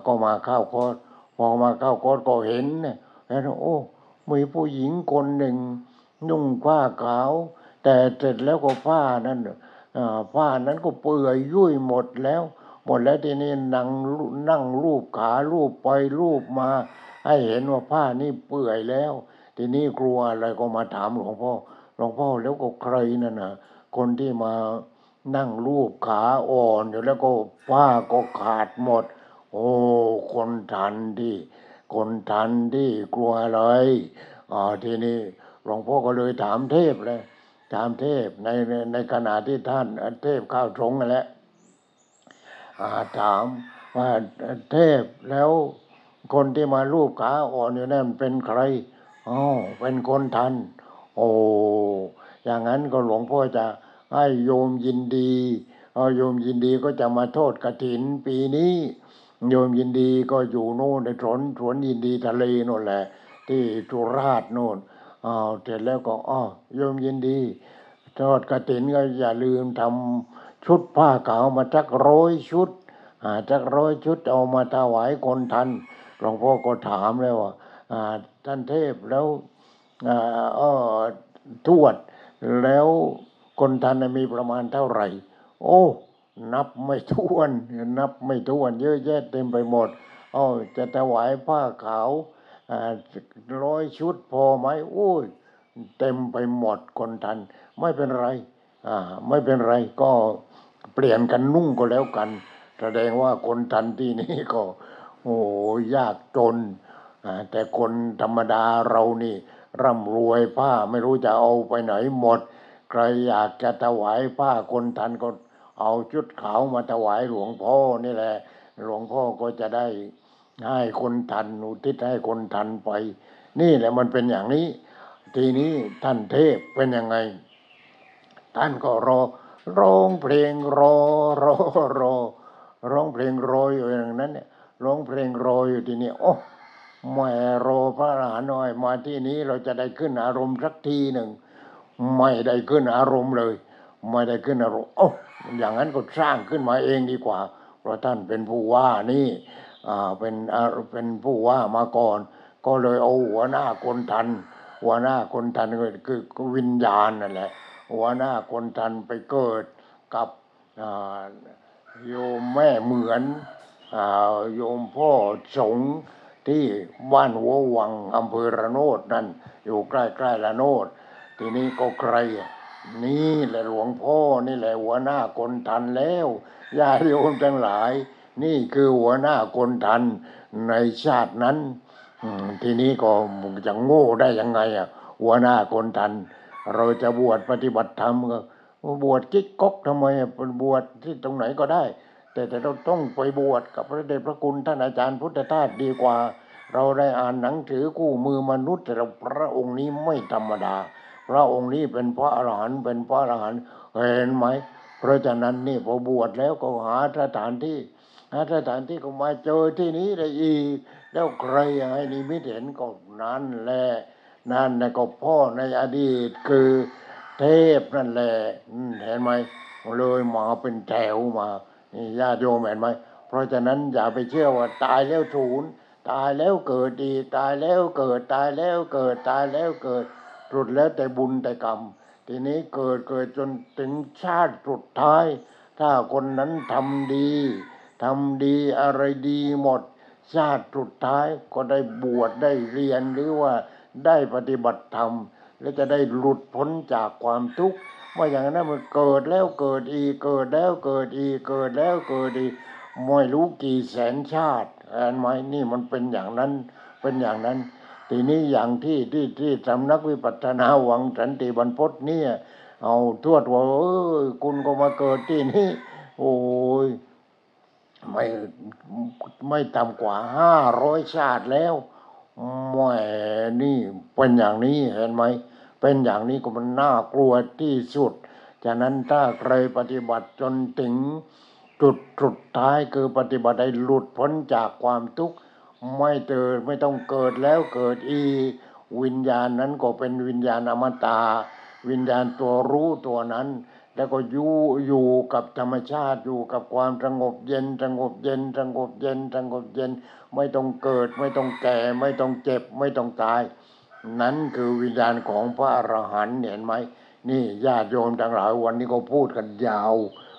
ก็มาเข้าคอร์สพอมาเข้าคอร์สก็เห็นเนี่ยแล้วโอ้มีผู้หญิงคนหนึ่ง นุ่งผ้าขาว แต่เสร็จแล้วก็ผ้านั้นอ่าผ้านั้นก็เปื่อยยุ่ยหมดแล้ว หมดแล้วทีนี้นั่งนั่งรูปขารูปไปรูปมา ให้เห็นว่าผ้านี่เปื่อยแล้ว ทีนี้กลัวอะไรก็มาถามหลวงพ่อหลวงพ่อแล้วก็ใครนั่นนะคนที่มานั่งรูปขาอ่อนอยู่แล้วก็ผ้าก็ขาดหมด โอ้ คนทันที่คนทันที่กลัวอะไรอ่าทีนี้หลวงพ่อก็เลยถามเทพเลย ถามเทพในในในขณะที่ท่านเทพเข้าทรงนั่นแหละอาถามว่าเทพแล้วคนที่มาลูบขาอ่อนอยู่นั่นเป็นใครอ๋อเป็นคนทัน โอ้อย่างนั้นก็หลวงพ่อจะให้โยมยินดีเอาโยมยินดีก็จะมาโทษกระถินปีนี้ โยมยินดีก็อยู่โน่นในสวนสวนยินดีทะเลโน่นแหละ ที่จุราชโน่นอ้าวเสร็จแล้วก็อ้อโยมยินดีทอดกระถินก็อย่าลืมทำชุดผ้าขาวมาจักร้อยชุดอ่าจักร้อยชุดเอามาถวายคนทันหลวงพ่อก็ถามเลยว่าอ่าท่านเทพแล้วอ่าอ้อทวดแล้วคนทันมีประมาณเท่าไหร่ โอ้ นับไม่ถ้วน นับไม่ถ้วนเยอะแยะเต็มไปหมดอ้อจะถวายผ้าขาวร้อยชุดพอไหมโอ้ยเต็มไปหมดคนทัน ไม่เป็นไรอ่าไม่เป็นไรก็เปลี่ยนกันนุ่งก็แล้วกัน แสดงว่าคนทันที่นี่ก็ โอ้ยากจนอ่าแต่คนธรรมดาเรานี่ ร่ำรวยผ้าไม่รู้จะเอาไปไหนหมด ใครอยากจะถวายผ้าคนทันก็ เอาชุดขาวมาถวายหลวงพ่อนี่แหละ หลวงพ่อก็จะได้ให้คนทันอุทิศให้คนทันไป นี่แหละมันเป็นอย่างนี้ ทีนี้ท่านเทพเป็นยังไง ท่านก็รอร้องเพลงรอรอรอร้องเพลงรออยู่อย่างนั้นเนี่ยร้องเพลงรออยู่ทีนี่โอ้แม่รอพระอรหันต์หน่อยมาที่นี้เราจะได้ขึ้นอารมณ์สักทีหนึ่ง ไม่ได้ขึ้นอารมณ์เลย ไม่ได้ขึ้นอารมณ์โอ้อย่างนั้นก็สร้างขึ้นมาเองดีกว่า เพราะท่านเป็นผู้ว่านี่อ่าเป็นอ่าเป็นผู้ว่ามาก่อน ก็เลยเอาหัวหน้าคนทัน หัวหน้าคนทันก็คือคือวิญญาณนั่นแหละ หัวหน้าคนทันไปเกิดกับอ่าโยมแม่เหมือนอ่าโยมพ่อสงฆ์ที่บ้านหัววังอำเภอระโนดนั่นอยู่ใกล้ๆระโนด ทีนี้ก็ใคร นี่แหละหลวงพ่อนี่แหละหัวหน้าคนทันแล้วญาติโยมทั้งหลาย นี่คือหัวหน้าคนทันในชาตินั้นทีนี้ก็จะโง่ได้ยังไงอะหัวหน้าคนทัน เราจะบวชปฏิบัติธรรมก็บวชกิ๊กก๊อกทำไมอะบวชที่ตรงไหนก็ได้ แต่แต่เราต้องไปบวชกับพระเดชพระคุณท่านอาจารย์พุทธทาสดีกว่า เราได้อ่านหนังสือคู่มือมนุษย์แต่เราพระองค์นี้ไม่ธรรมดา ระองค์นี้เป็นพระอรหันต์เป็นพระอรหันต์เห็นไหม เพราะฉะนั้นนี่พอบวชแล้วก็หาสถานที่หาสถานที่ก็มาเจอที่นี้ได้อีก แล้วใครให้นิมิตเห็นก็นั่นแหละนั่นแหละก็พ่อในอดีตคือเทพนั่นแหละเห็นไหมเลยมาเป็นแถวมานี่ญาติโยมเห็นไหมเพราะฉะนั้นอย่าไปเชื่อว่าตายแล้วศูนย์ตายแล้วเกิดดี ตายแล้วเกิดตายแล้วเกิดตายแล้วเกิด สุดแล้วแต่บุญแต่กรรม ทีนี้เกิดเกิดจนถึงชาติสุดท้าย ถ้าคนนั้นทำดีทำดีอะไรดีหมด ชาติสุดท้ายก็ได้บวชได้เรียนหรือว่าได้ปฏิบัติธรรม และจะได้หลุดพ้นจากความทุกข์ไม่อย่างนั้นมันเกิดแล้วเกิดอีกเกิดแล้วเกิดอีกเกิดแล้วเกิดอีกไม่รู้กี่แสนชาติเห็นไหมนี่มันเป็นอย่างนั้นเป็นอย่างนั้น ทีนี้อย่างที่ที่ที่สำนักวิปัสสนาหวังสันติบรรพตเนี่ยเอาทวดว่าเออคุณก็มาเกิดที่นี่โอ้ยไม่ไม่ต่ำกว่าห้าร้อยชาติแล้วแหม่นี่เป็นอย่างนี้เห็นไหม เป็นอย่างนี้ก็มันน่ากลัวที่สุด ฉะนั้นถ้าใครปฏิบัติจนถึงจุดสุดท้ายคือปฏิบัติให้หลุดพ้นจากความทุกข์ ไม่เกิดไม่ต้องเกิดแล้วเกิดอีกวิญญาณนั้นก็เป็นวิญญาณอมตะวิญญาณตัวรู้ตัวนั้น แล้วก็อยู่อยู่กับธรรมชาติอยู่กับความสงบเย็นสงบเย็นสงบเย็นสงบเย็น ไม่ต้องเกิด ไม่ต้องแก่ ไม่ต้องเจ็บ ไม่ต้องตาย นั้นคือวิญญาณของพระอรหันต์เห็นไหมนี่ญาติโยมทั้งหลายวันนี้ก็พูดกันยาว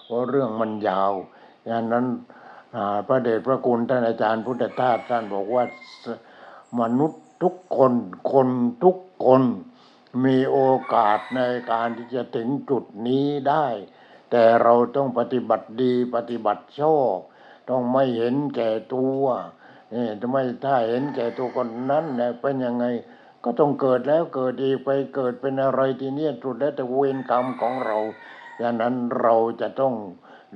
เพราะเรื่องมันยาวดังนั้น พระเดชพระคุณท่านอาจารย์พุทธทาสท่านบอกว่ามนุษย์ทุกคนคนทุกคนมีโอกาสในการที่จะถึงจุดนี้ได้ แต่เราต้องปฏิบัติดีปฏิบัติชอบต้องไม่เห็นแก่ตัวนี่ทำไมถ้าเห็นแก่ตัวคนนั้นเนี่ยเป็นยังไง ก็ต้องเกิดแล้วเกิดอีกไปเกิดเป็นอะไรทีเนี้ยสุดแล้วแต่เวรกรรมของเราดังนั้นเราจะต้อง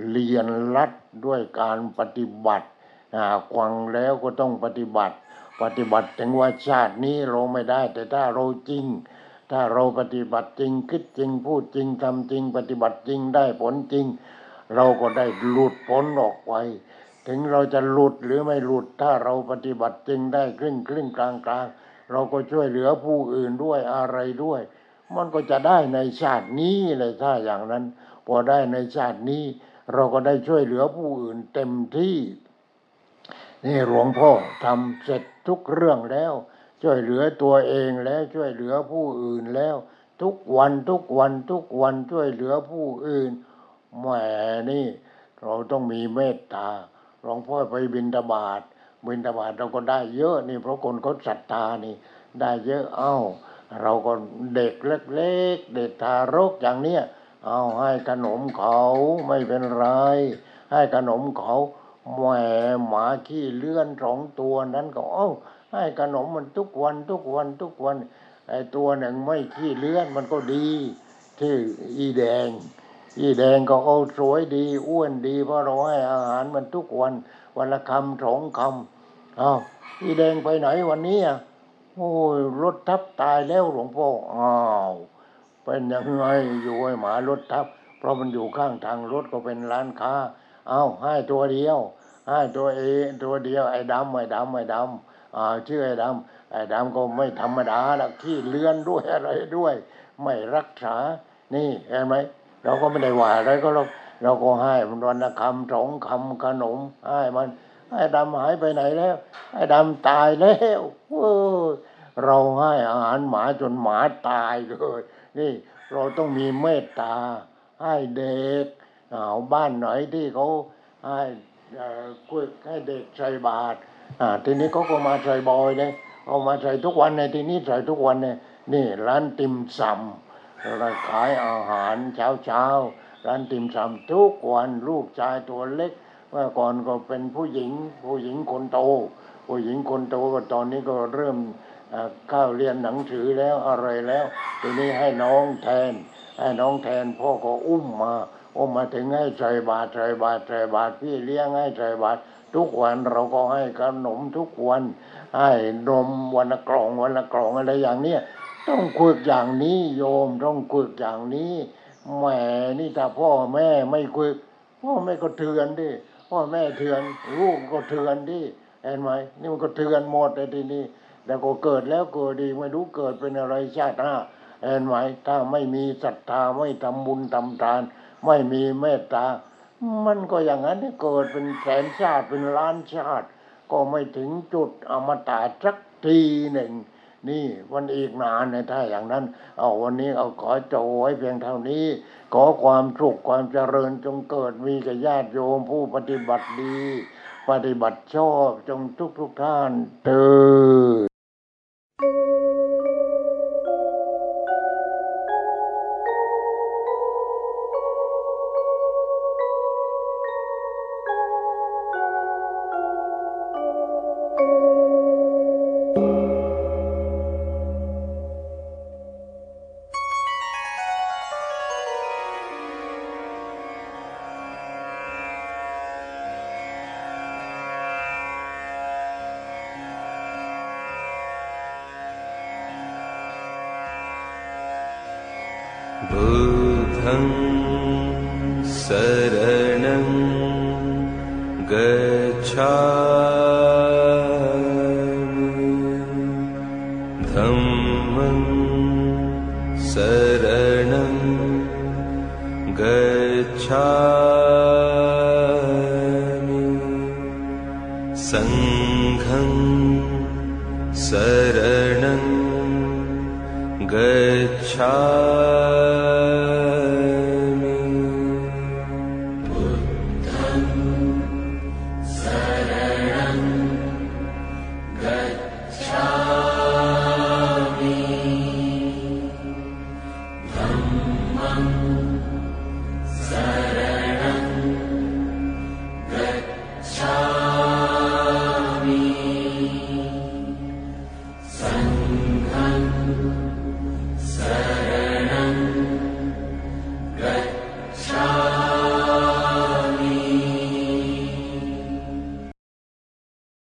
เรียนรัดด้วยการปฏิบัติอ่าควังแล้วก็ต้องปฏิบัติ ปฏิบัติถึงว่าชาตินี้เราไม่ได้ แต่ถ้าเราจริง ถ้าเราปฏิบัติจริงคิดจริงพูดจริงทำจริง ปฏิบัติจริงได้ผลจริง เราก็ได้หลุดพ้นออกไปถึงเราจะหลุดหรือไม่หลุดถ้าเราปฏิบัติจริงได้ครึ่งครึ่งกลางกลางเราก็ช่วยเหลือผู้อื่นด้วยอะไรด้วย มันก็จะได้ในชาตินี้เลยถ้าอย่างนั้น พอได้ในชาตินี้ เราก็ได้ช่วยเหลือผู้อื่นเต็มที่ นี่หลวงพ่อทำเสร็จทุกเรื่องแล้ว ช่วยเหลือตัวเองแล้วช่วยเหลือผู้อื่นแล้ว ทุกวันทุกวันทุกวันช่วยเหลือผู้อื่นแหมนี่ เราต้องมีเมตตาหลวงพ่อไปบินตบาทบินตบาทเราก็ได้เยอะนี่เพราะคนเขาศรัทธานี่ ได้เยอะเอ้า เราก็เด็กเล็กๆเด็กทารกอย่างเนี้ย เอาให้ขนมเขาไม่เป็นไร ให้ขนมเขาแหมหมาขี้เลื่อนสองตัวนั้นก็เอ้าให้ขนมมันทุกวันทุกวันทุกวันไอ้ตัวหนึ่งไม่ขี้เลื่อนมันก็ดีที่อีแดง อีแดงก็เอาสวยดี อ้วนดี เพราะเราให้อาหารมันทุกวัน วันละคำสองคำอ้าวอีแดงไปไหนวันนี้อะโอ้ยรถทับตายแล้วหลวงพ่ออ้าว เป็นยังไงอยู่ไอ้หมารถทับ เพราะมันอยู่ข้างทางรถก็เป็นร้านค้า เอาให้ตัวเดียวให้ตัวเอตัวเดียวไอ้ดำไอ้ดำไอ้ดำอ่าชื่อไอ้ดำไอ้ดำก็ไม่ธรรมดาละขี้เลื่อนด้วยอะไรด้วย ไม่รักษา นี่เห็นไหมเราก็ไม่ได้ว่าอะไรก็เราเราก็ให้มันวันละคำสองคำขนมให้มันไอ้ดำหายไปไหนแล้ว ไอ้ดำตายแล้วเราให้อาหารหมาจนหมาตายเลย นี่เราต้องมีเมตตาให้เด็กเอาบ้านไหนที่เขาให้คุยให้เด็กใส่บาตรอ่าทีนี้เขาก็มาใส่บอยเลยเอามาใส่ทุกวันในทีนี้ใส่ทุกวันเนี่ยนี่ร้านติมซำเรานขายอาหารเช้าเช้าร้านติมซำทุกวันลูกชายตัวเล็กเมื่อก่อนก็เป็นผู้หญิง ผู้หญิงคนโต ผู้หญิงคนโตก็ตอนนี้ก็เริ่ม เข้าเรียนหนังสือแล้วอะไรแล้ว ทีนี้ให้น้องแทน ให้น้องแทนพ่อก็อุ้มมาอุ้มมาถึงให้ใส่บาตรใส่บาตรใส่บาตรพี่เลี้ยงให้ใส่บาตรทุกวันเราก็ให้ขนมทุกวัน ให้นมวันละกล่องวันละกล่องอะไรอย่างเนี้ยต้องฝึกอย่างนี้โยมต้องฝึกอย่างนี้แหมนี่ถ้าพ่อแม่ไม่ฝึกพ่อแม่ก็เถือนดิพ่อแม่เถือนลูกก็เถือนดิเห็นไหมนี่มันก็เถือนหมดเลยทีนี้ แล้วก็เกิดแล้วเกิดดีไม่รู้เกิดเป็นอะไรชาติหน้าเห็นไหมถ้าไม่มีศรัทธาไม่ทำบุญทำทาน ไม่มีเมตตา มันก็อย่างนั้นเกิดเป็นแสนชาติเป็นล้านชาติ ก็ไม่ถึงจุดอมตะสักทีหนึ่ง นี่มันอีกนานในถ้าอย่างนั้น เอาวันนี้เอาขอโจไว้เพียงเท่านี้ ขอความสุขความเจริญจงเกิดมีกับญาติโยมผู้ปฏิบัติดี ปฏิบัติชอบจงทุกทุกท่านเถิด